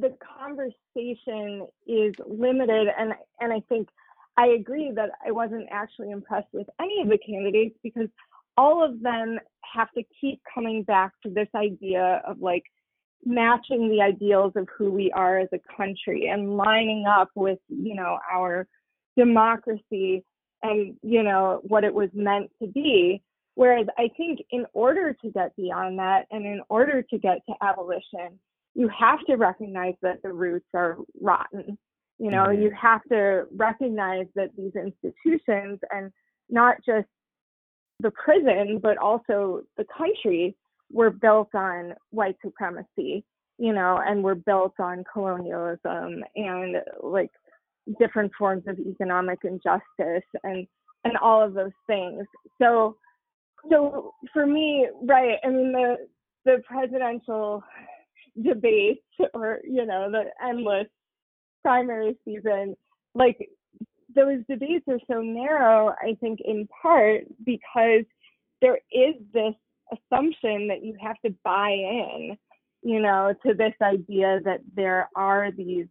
the conversation is limited and and I think I agree that I wasn't actually impressed with any of the candidates because all of them have to keep coming back to this idea of like matching the ideals of who we are as a country and lining up with you know our democracy and you know what it was meant to be whereas i think in order to get beyond that and in order to get to abolition you have to recognize that the roots are rotten you know mm-hmm. you have to recognize that these institutions and not just the prison but also the country were built on white supremacy you know and were built on colonialism and like different forms of economic injustice and and all of those things. So so for me, right, I mean the the presidential debates or you know the endless primary season like those debates are so narrow i think in part because there is this assumption that you have to buy in you know to this idea that there are these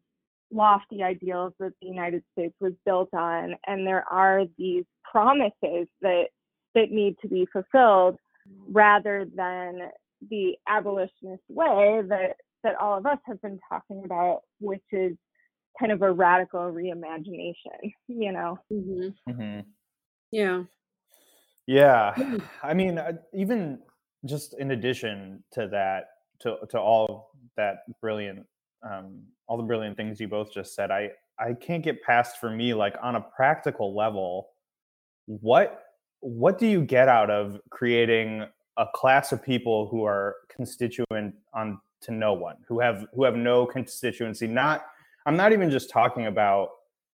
lofty ideals that the United States was built on, and there are these promises that that need to be fulfilled, rather than the abolitionist way that that all of us have been talking about, which is kind of a radical reimagination. You know. Mm-hmm. Mm-hmm. Yeah. Yeah, I mean, uh, even just in addition to that, to to all that brilliant um, all the brilliant things you both just said. I I can't get past for me like on a practical level, what what do you get out of creating a class of people who are constituent on to no one, who have who have no constituency? Not I'm not even just talking about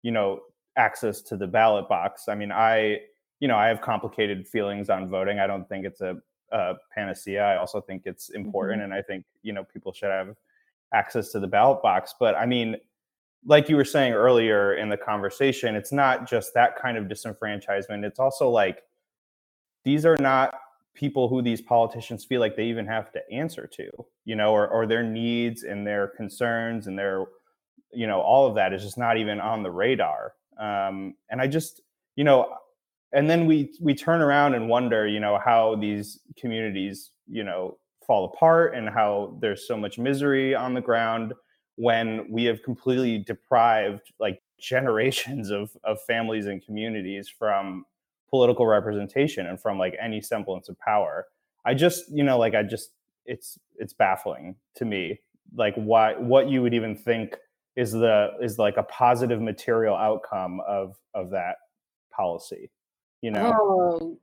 you know access to the ballot box. I mean, I you know I have complicated feelings on voting. I don't think it's a, a panacea. I also think it's important, mm-hmm. and I think you know people should have access to the ballot box. But I mean, like you were saying earlier in the conversation, it's not just that kind of disenfranchisement. It's also like these are not people who these politicians feel like they even have to answer to, you know, or, or their needs and their concerns and their, you know, all of that is just not even on the radar. Um, and I just, you know, and then we we turn around and wonder, you know, how these communities, you know, fall apart and how there's so much misery on the ground when we have completely deprived like generations of, of families and communities from political representation and from like any semblance of power. I just you know like i just it's it's baffling to me like why what you would even think is the is like a positive material outcome of of that policy you know? Oh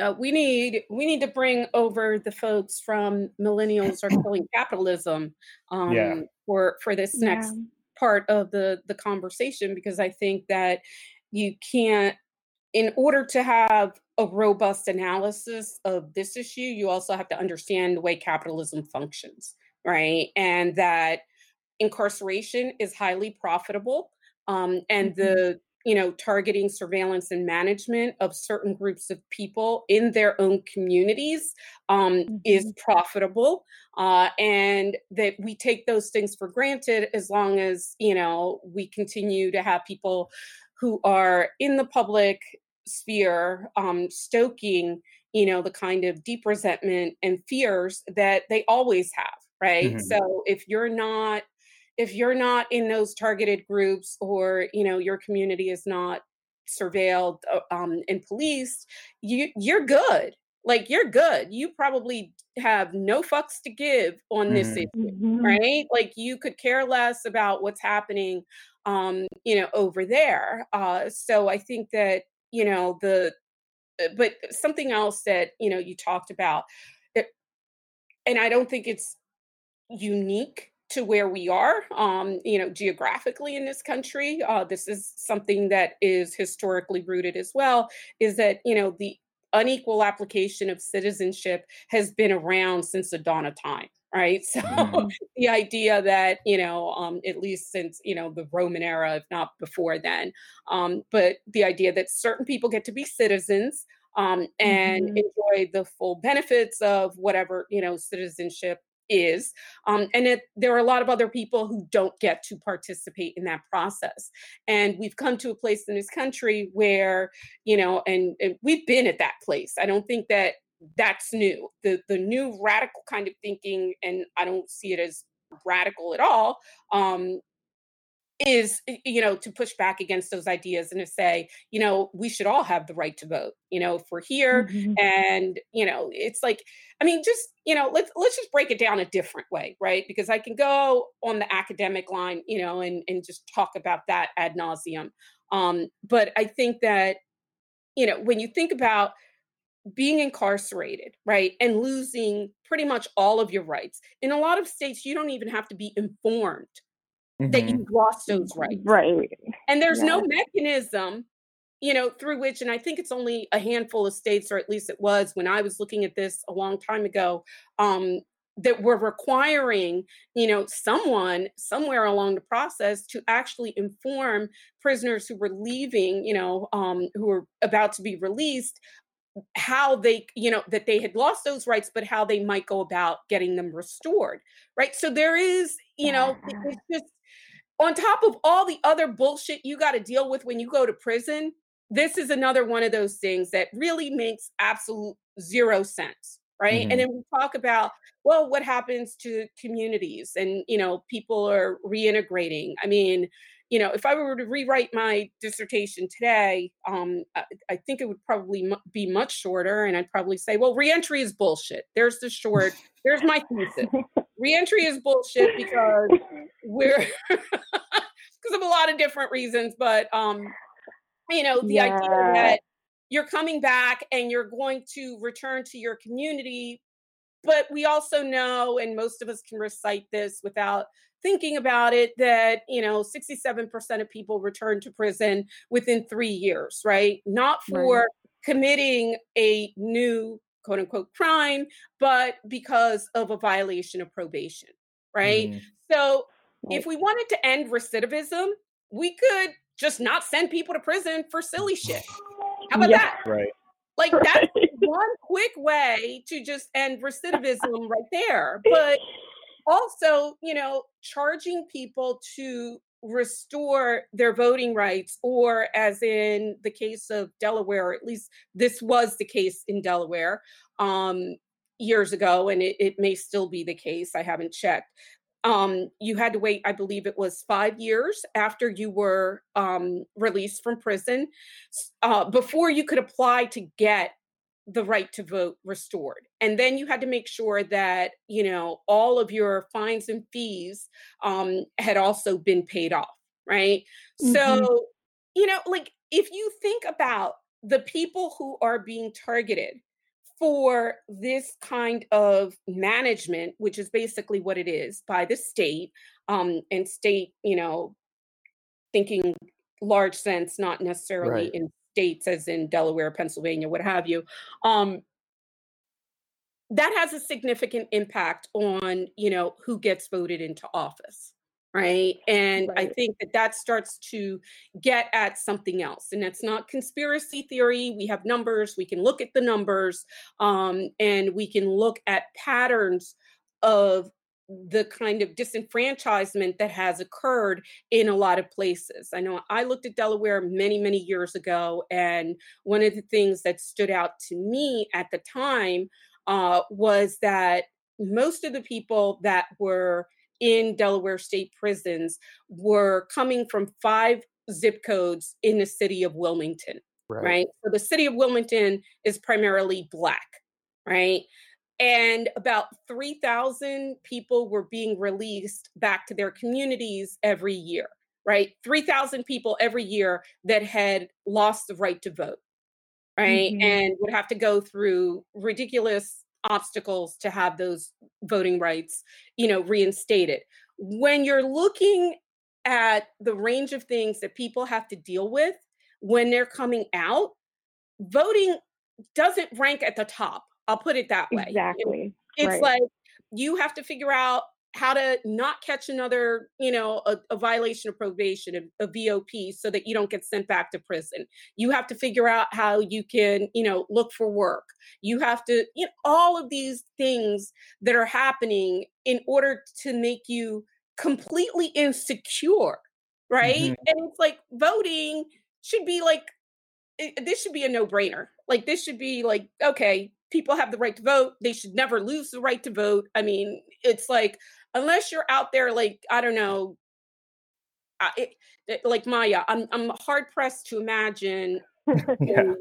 uh, we need we need to bring over the folks from millennials are killing capitalism um, yeah. for for this yeah. next part of the the conversation because I think that you can't in order to have a robust analysis of this issue, you also have to understand the way capitalism functions, right? And that incarceration is highly profitable. Um, and mm-hmm. the you know targeting surveillance and management of certain groups of people in their own communities um, mm-hmm. is profitable uh, and that we take those things for granted as long as you know we continue to have people who are in the public sphere um, stoking you know the kind of deep resentment and fears that they always have right mm-hmm. so if you're not if you're not in those targeted groups or you know your community is not surveilled uh, um, and policed you you're good like you're good you probably have no fucks to give on this mm-hmm. issue mm-hmm. right like you could care less about what's happening um you know over there uh so i think that you know the uh, but something else that you know you talked about it, and i don't think it's unique to where we are, um, you know, geographically in this country. Uh, this is something that is historically rooted as well. Is that you know the unequal application of citizenship has been around since the dawn of time right so mm-hmm. the idea that you know um, at least since you know the roman era if not before then um, but the idea that certain people get to be citizens um, and mm-hmm. enjoy the full benefits of whatever you know citizenship is um, and it, there are a lot of other people who don't get to participate in that process. And we've come to a place in this country where you know and, and we've been at that place. I don't think that that's new. The the new radical kind of thinking and i don't see it as radical at all um, is you know to push back against those ideas and to say you know we should all have the right to vote you know if we're here mm-hmm. and you know it's like i mean just you know let's let's just break it down a different way right because i can go on the academic line you know and and just talk about that ad nauseum um but i think that you know when you think about being incarcerated, right, and losing pretty much all of your rights. In a lot of states, you don't even have to be informed mm-hmm. that you've lost those rights. Right. And there's yeah. no mechanism, you know, through which, and I think it's only a handful of states, or at least it was when I was looking at this a long time ago, um, that were requiring, you know, someone somewhere along the process to actually inform prisoners who were leaving, you know, um, who were about to be released how they you know that they had lost those rights but how they might go about getting them restored right so there is you know it's just on top of all the other bullshit you got to deal with when you go to prison, this is another one of those things that really makes absolute zero sense. Right. Mm-hmm. And then we talk about, well, what happens to communities and, you know, people are reintegrating. I mean, you know, if I were to rewrite my dissertation today, um, I, I, think it would probably m- be much shorter, and I'd probably say, well, reentry is bullshit. There's the short. There's my thesis. reentry is bullshit because we're because of a lot of different reasons, but um, you know, the yeah. idea that you're coming back and you're going to return to your community but we also know and most of us can recite this without thinking about it that you know 67% of people return to prison within 3 years right not for right. committing a new quote unquote crime but because of a violation of probation right mm. so right. if we wanted to end recidivism we could just not send people to prison for silly shit how about yeah. that right like that's one quick way to just end recidivism right there but also, you know, charging people to restore their voting rights, or as in the case of Delaware, at least this was the case in Delaware um, years ago, and it, it may still be the case. I haven't checked. Um, you had to wait, I believe it was five years after you were um, released from prison uh, before you could apply to get the right to vote restored and then you had to make sure that you know all of your fines and fees um, had also been paid off right mm-hmm. so you know like if you think about the people who are being targeted for this kind of management which is basically what it is by the state um, and state you know thinking large sense not necessarily right. in states, as in Delaware, Pennsylvania, what have you, um, that has a significant impact on you know who gets voted into office right and right. i think that that starts to get at something else and that's not conspiracy theory we have numbers we can look at the numbers um, and we can look at patterns of the kind of disenfranchisement that has occurred in a lot of places. I know I looked at Delaware many, many years ago, and one of the things that stood out to me at the time uh, was that most of the people that were in Delaware state prisons were coming from five zip codes in the city of Wilmington, right? right? So the city of Wilmington is primarily Black, right? And about 3,000 people were being released back to their communities every year, right? 3,000 people every year that had lost the right to vote, right? Mm-hmm. And would have to go through ridiculous obstacles to have those voting rights, you know, reinstated. When you're looking at the range of things that people have to deal with when they're coming out, voting doesn't rank at the top. I'll put it that way. Exactly. It's right. like you have to figure out how to not catch another, you know, a, a violation of probation, a, a, VOP, so that you don't get sent back to prison. You have to figure out how you can, you know, look for work. You have to, you know, all of these things that are happening in order to make you completely insecure, right? Mm-hmm. And it's like voting should be like, it, this should be a no brainer. Like, this should be like, okay, people have the right to vote. They should never lose the right to vote. I mean, it's like unless you're out there like I don't know, uh, it, it, like Maya, I'm I'm hard pressed to imagine yeah.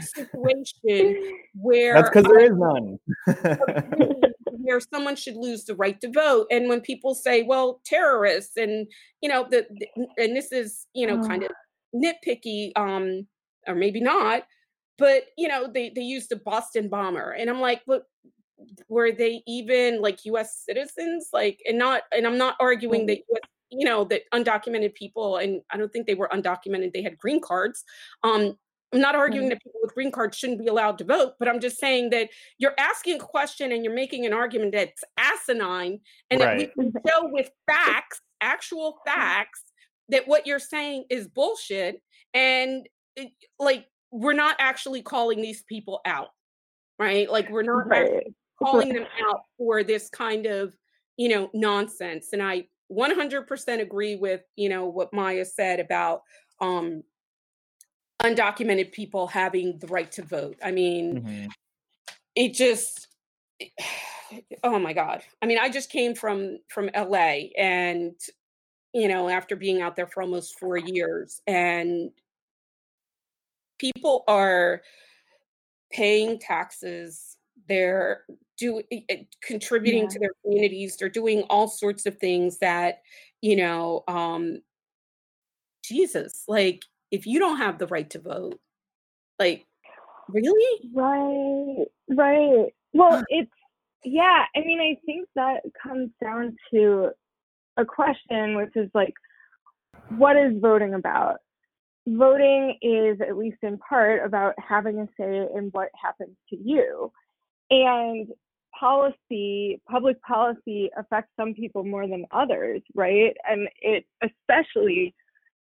situation where that's because there is none. where someone should lose the right to vote, and when people say, "Well, terrorists," and you know, the, the and this is you know oh. kind of nitpicky, um, or maybe not, but you know, they they used the Boston bomber, and I'm like, but were they even like US citizens? Like, and not, and I'm not arguing that mm-hmm. US, you know, that undocumented people, and I don't think they were undocumented, they had green cards. Um, I'm not arguing mm-hmm. that people with green cards shouldn't be allowed to vote, but I'm just saying that you're asking a question and you're making an argument that's asinine and right. that we can show with facts, actual mm-hmm. facts, that what you're saying is bullshit. And it, like, we're not actually calling these people out, right? Like, we're not right calling them out for this kind of, you know, nonsense. And I 100% agree with, you know, what Maya said about um undocumented people having the right to vote. I mean, mm-hmm. it just oh my god. I mean, I just came from from LA and you know, after being out there for almost 4 years and people are paying taxes they're do eh, eh, contributing yeah. to their communities they're doing all sorts of things that you know um jesus like if you don't have the right to vote like really? Right right. Well it's yeah i mean i think that comes down to a question which is like what is voting about voting is at least in part about having a say in what happens to you and policy, public policy affects some people more than others, right? And it especially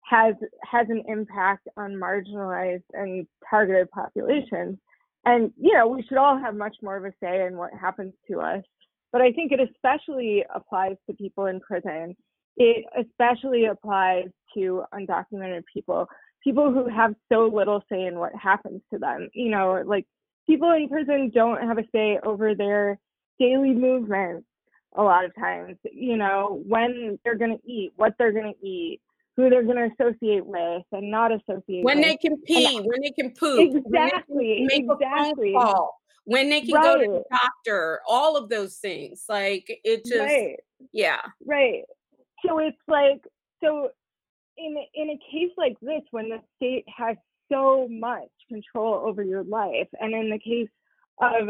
has has an impact on marginalized and targeted populations. And you know, we should all have much more of a say in what happens to us. But I think it especially applies to people in prison. It especially applies to undocumented people, people who have so little say in what happens to them. You know, like people in prison don't have a say over their daily movements a lot of times, you know, when they're going to eat, what they're going to eat, who they're going to associate with and not associate with when with. they can pee, and, when they can poop, exactly, make exactly. a phone call, when they can right. go to the doctor, all of those things. Like it just, right. yeah, right. So it's like, so in in a case like this, when the state has so much control over your life. And in the case of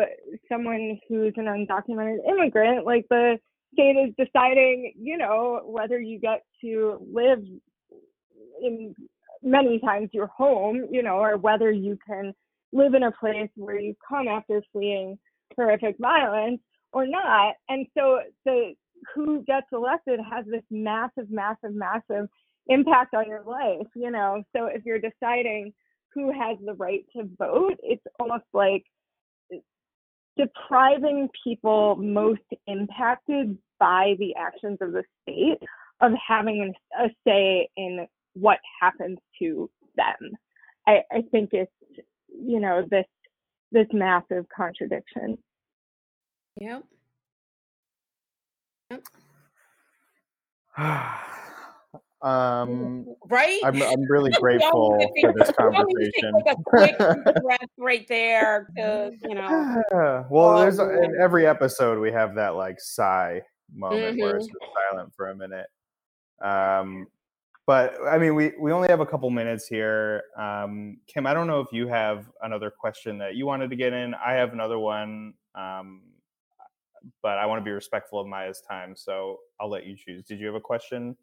someone who's an undocumented immigrant, like the state is deciding, you know, whether you get to live in many times your home, you know, or whether you can live in a place where you come after fleeing horrific violence or not. And so the who gets elected has this massive, massive, massive impact on your life, you know. So if you're deciding who has the right to vote, it's almost like depriving people most impacted by the actions of the state of having a say in what happens to them. I, I think it's you know this this massive contradiction. Yep. Yep. um, right? I'm, I'm really grateful for this conversation. Like quick breath right there to, you know. Well, there's in every episode we have that like sigh moment mm-hmm. where it's silent for a minute. Um, but I mean, we we only have a couple minutes here. Um, Kim, I don't know if you have another question that you wanted to get in. I have another one, um, but I want to be respectful of Maya's time, so I'll let you choose. Did you have a question?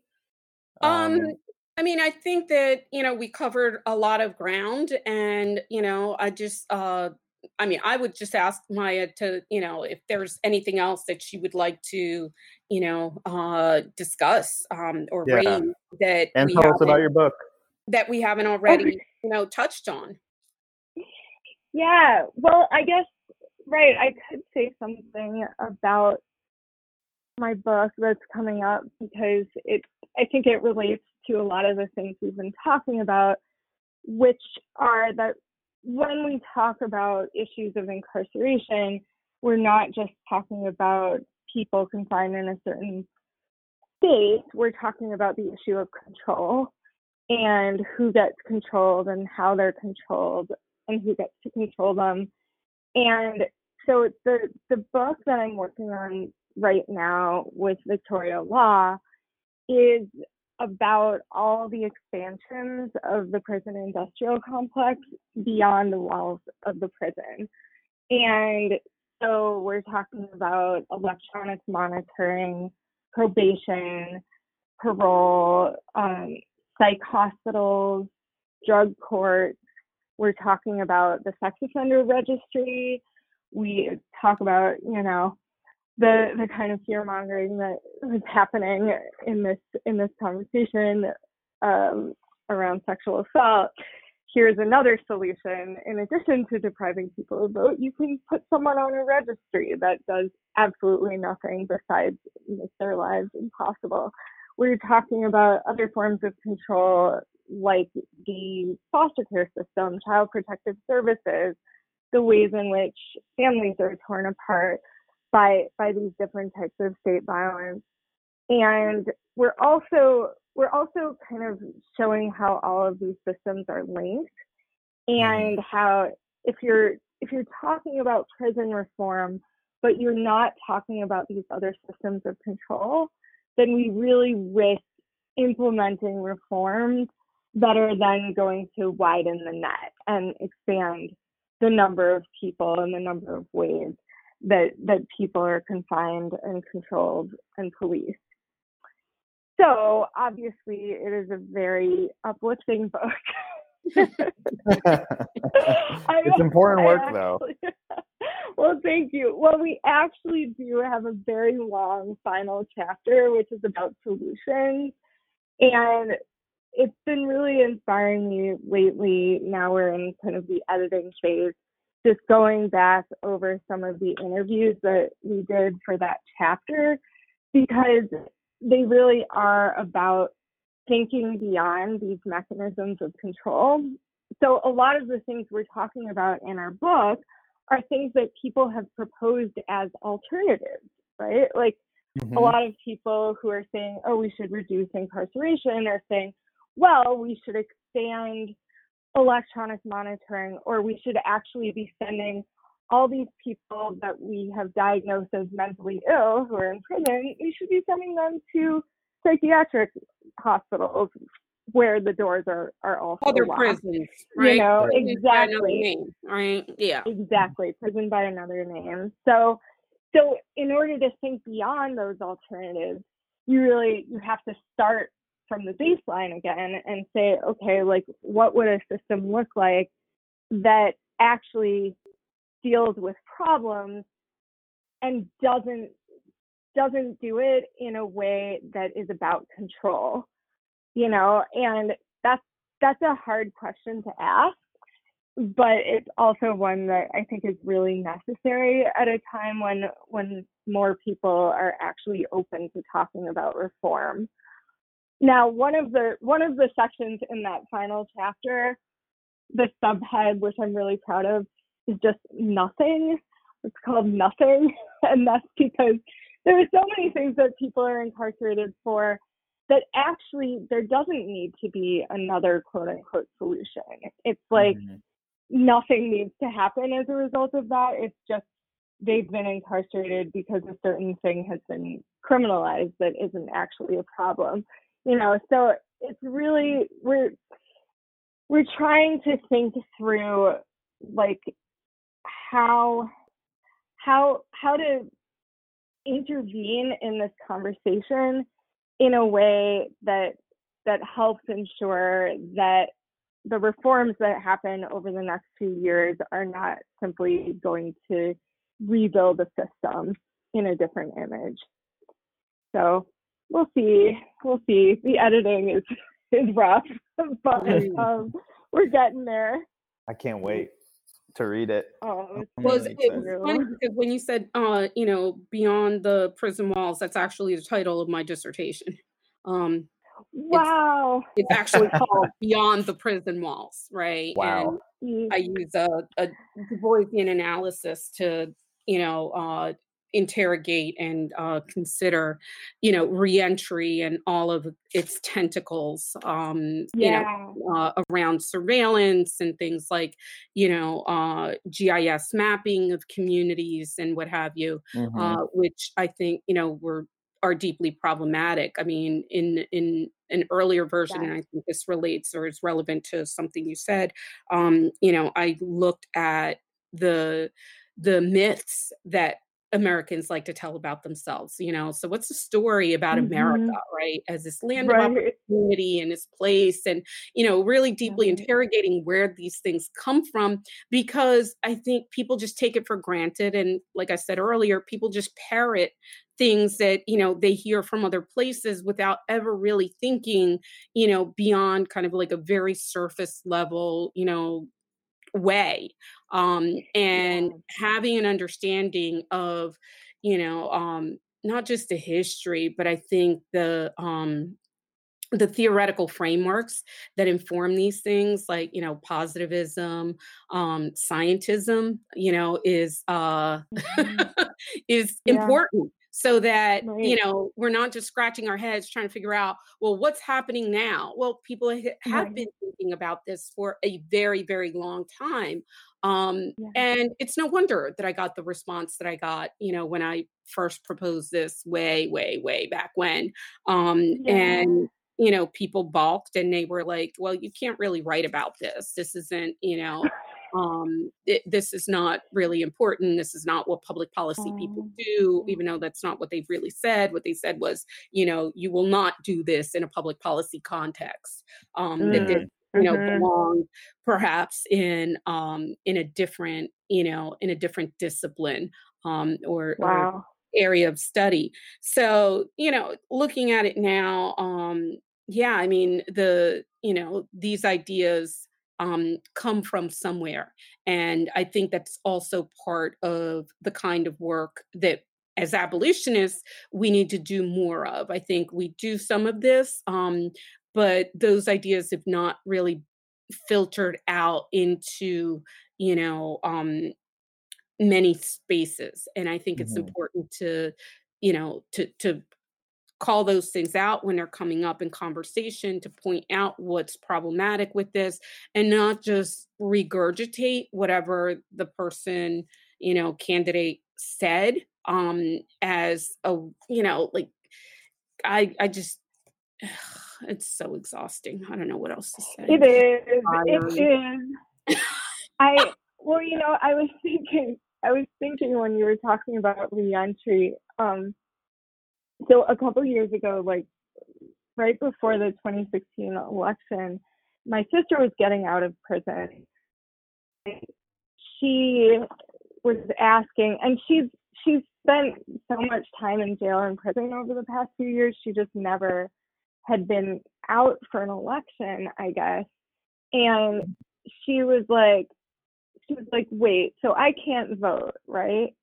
Um, um I mean, I think that you know we covered a lot of ground, and you know, I just uh, I mean, I would just ask Maya to, you know, if there's anything else that she would like to, you know, uh, discuss um, or yeah. raise that and tell us about your book that we haven't already, you know, touched on. Yeah, well, I guess right. I could say something about my book that's coming up because it. I think it relates to a lot of the things we've been talking about, which are that when we talk about issues of incarceration, we're not just talking about people confined in a certain state, we're talking about the issue of control and who gets controlled and how they're controlled and who gets to control them. And so the the book that I'm working on right now with Victoria Law is about all the expansions of the prison industrial complex beyond the walls of the prison. And so we're talking about electronic monitoring, probation, parole, um, psych hospitals, drug courts. We're talking about the sex offender registry. We talk about, you know, the the kind of fear mongering that was happening in this in this conversation um, around sexual assault. Here's another solution. In addition to depriving people of vote, you can put someone on a registry that does absolutely nothing besides make their lives impossible. We're talking about other forms of control like the foster care system, child protective services, the ways in which families are torn apart, by by these different types of state violence and we're also we're also kind of showing how all of these systems are linked and mm-hmm. how if you're if you're talking about prison reform but you're not talking about these other systems of control then we really risk implementing reforms that are then going to widen the net and expand the number of people and the number of ways that that people are confined and controlled and policed. So obviously, it is a very uplifting book. it's important work, actually, though. well, thank you. Well, we actually do have a very long final chapter, which is about solutions, and it's been really inspiring me lately. Now we're in kind of the editing phase just going back over some of the interviews that we did for that chapter because they really are about thinking beyond these mechanisms of control. So, a lot of the things we're talking about in our book are things that people have proposed as alternatives, right? Like mm-hmm. a lot of people who are saying, oh, we should reduce incarceration are saying, well, we should expand electronic monitoring, or we should actually be sending all these people that we have diagnosed as mentally ill who are in prison, we should be sending them to psychiatric hospitals where the doors are are also other locked. prisons, right? You know, right. exactly. Name, right? Yeah. Exactly. Prison by another name. So so in order to think beyond those alternatives, you really you have to start from the baseline again and say, okay, like what would a system look like that actually deals with problems and doesn't doesn't do it in a way that is about control you know and that's that's a hard question to ask but it's also one that I think is really necessary at a time when when more people are actually open to talking about reform. Now, one of the one of the sections in that final chapter, the subhead, which I'm really proud of, is just nothing. It's called nothing, and that's because there are so many things that people are incarcerated for that actually there doesn't need to be another quote unquote solution. It's like mm-hmm nothing needs to happen as a result of that. It's just they've been incarcerated because a certain thing has been criminalized that isn't actually a problem. You know, so it's really we're we're trying to think through like how how how to intervene in this conversation in a way that that helps ensure that the reforms that happen over the next few years are not simply going to rebuild the system in a different image. So we'll see. We'll see. The editing is is rough, but um, we're getting there. I can't wait to read it. Oh, was it was funny because when you said, uh, you know, beyond the prison walls, that's actually the title of my dissertation. Um, Wow. It's, it's actually called Beyond the Prison Walls, right? Wow. And I use a, a Du Boisian analysis to, you know, uh, interrogate and uh, consider, you know, reentry and all of its tentacles, um, yeah. you know, uh, around surveillance and things like, you know, uh, GIS mapping of communities and what have you, mm-hmm. Uh, which I think, you know, were are deeply problematic. I mean, in in an earlier version, yeah. and I think this relates or is relevant to something you said. Um, you know, I looked at the the myths that Americans like to tell about themselves, you know. So what's the story about mm-hmm. America, right? As this land right. of opportunity and its place and you know, really deeply mm-hmm. interrogating where these things come from because I think people just take it for granted and like I said earlier, people just parrot things that, you know, they hear from other places without ever really thinking, you know, beyond kind of like a very surface level, you know, way um, and having an understanding of you know um, not just the history but i think the um, the theoretical frameworks that inform these things like you know positivism um scientism you know is uh mm-hmm. is yeah. important so that right. you know we're not just scratching our heads trying to figure out well what's happening now well people have right. been thinking about this for a very very long time um, yeah. and it's no wonder that i got the response that i got you know when i first proposed this way way way back when um, yeah. and you know people balked and they were like well you can't really write about this this isn't you know um, it, this is not really important. This is not what public policy people oh. do, even though that's not what they've really said. What they said was, you know, you will not do this in a public policy context. Um, mm. That it, you know mm-hmm. belong perhaps in um, in a different, you know, in a different discipline um, or, wow. or area of study. So, you know, looking at it now, um, yeah, I mean, the, you know, these ideas um, come from somewhere. And I think that's also part of the kind of work that as abolitionists we need to do more of. I think we do some of this, um, but those ideas have not really filtered out into, you know, um, many spaces. And I think mm-hmm. it's important to, you know, to to call those things out when they're coming up in conversation to point out what's problematic with this and not just regurgitate whatever the person you know candidate said um as a you know like i i just it's so exhausting. I don't know what else to say. it is it is. I well you know i was thinking i was thinking when you were talking about reentry um so a couple years ago, like right before the 2016 election, my sister was getting out of prison. She was asking, and she's she's spent so much time in jail and prison over the past few years. She just never had been out for an election, I guess. And she was like, she was like, wait, so I can't vote, right?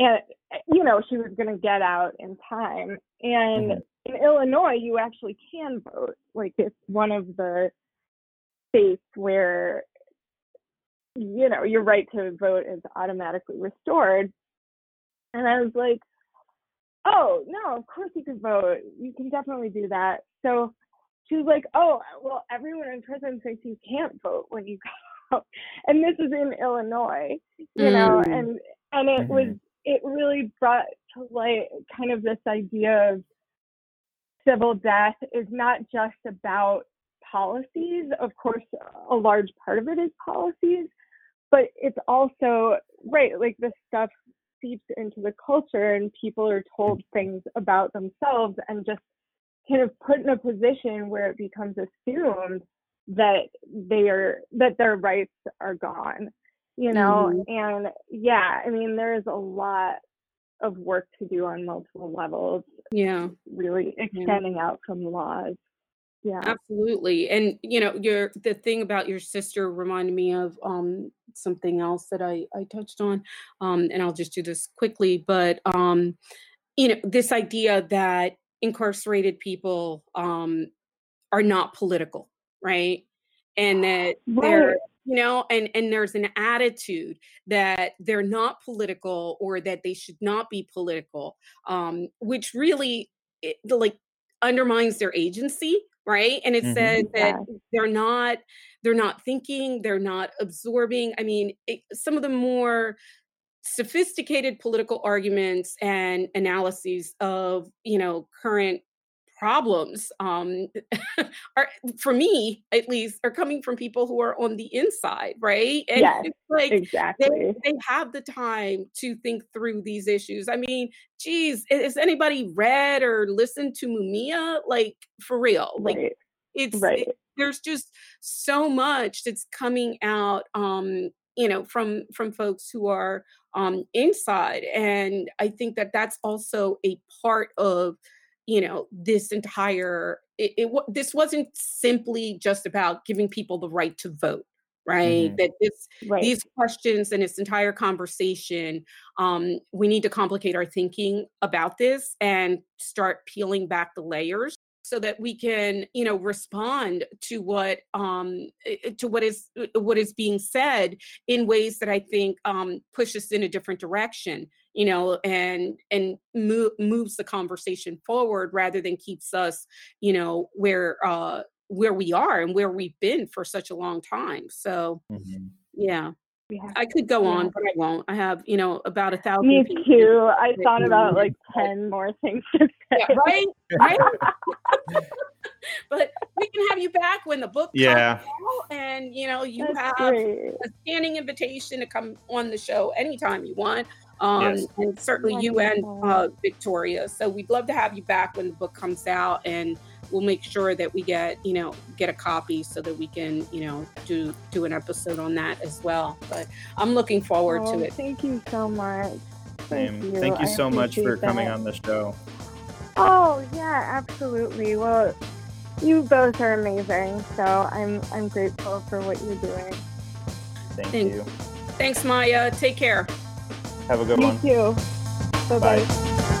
And you know, she was going to get out in time. And mm-hmm. in Illinois, you actually can vote. Like it's one of the states where you know your right to vote is automatically restored. And I was like, oh no, of course you can vote. You can definitely do that. So she was like, oh well, everyone in prison thinks you can't vote when you go out. And this is in Illinois, you mm. know, and and it mm-hmm. was it really brought to light kind of this idea of civil death is not just about policies. Of course, a large part of it is policies, but it's also, right, like this stuff seeps into the culture and people are told things about themselves and just kind of put in a position where it becomes assumed that they are that their rights are gone you know mm-hmm. and yeah i mean there's a lot of work to do on multiple levels yeah really extending yeah. out from laws yeah absolutely and you know your the thing about your sister reminded me of um something else that i i touched on um and i'll just do this quickly but um you know this idea that incarcerated people um are not political right and that right. they're you know and and there's an attitude that they're not political or that they should not be political um which really it, like undermines their agency right and it mm-hmm. says that yeah. they're not they're not thinking they're not absorbing i mean it, some of the more sophisticated political arguments and analyses of you know current problems um, are for me at least are coming from people who are on the inside right and yes, like exactly they, they, have the time to think through these issues i mean geez has anybody read or listened to mumia like for real like right. it's right. It, there's just so much that's coming out um you know from from folks who are um inside and i think that that's also a part of you know this entire it, it this wasn't simply just about giving people the right to vote right mm-hmm. that this right. these questions and this entire conversation um, we need to complicate our thinking about this and start peeling back the layers so that we can you know respond to what um to what is what is being said in ways that i think um push us in a different direction you know and and move, moves the conversation forward rather than keeps us you know where uh where we are and where we've been for such a long time so mm-hmm. yeah yeah. I could go on, but I won't. I have, you know, about a thousand. Me too. I thought about like ten more things to say. Yeah, right, right. but we can have you back when the book yeah. comes out, and you know, you That's have great. a standing invitation to come on the show anytime you want um, yes. and certainly you and uh, Victoria. So we'd love to have you back when the book comes out, and we'll make sure that we get you know get a copy so that we can you know do do an episode on that as well. But I'm looking forward oh, to it. Thank you so much. Thank you, thank you so much for that. coming on the show. Oh yeah, absolutely. Well, you both are amazing. So I'm I'm grateful for what you're doing. Thank Thanks. you. Thanks, Maya. Take care. Have a good you one. You too. Bye-bye. bye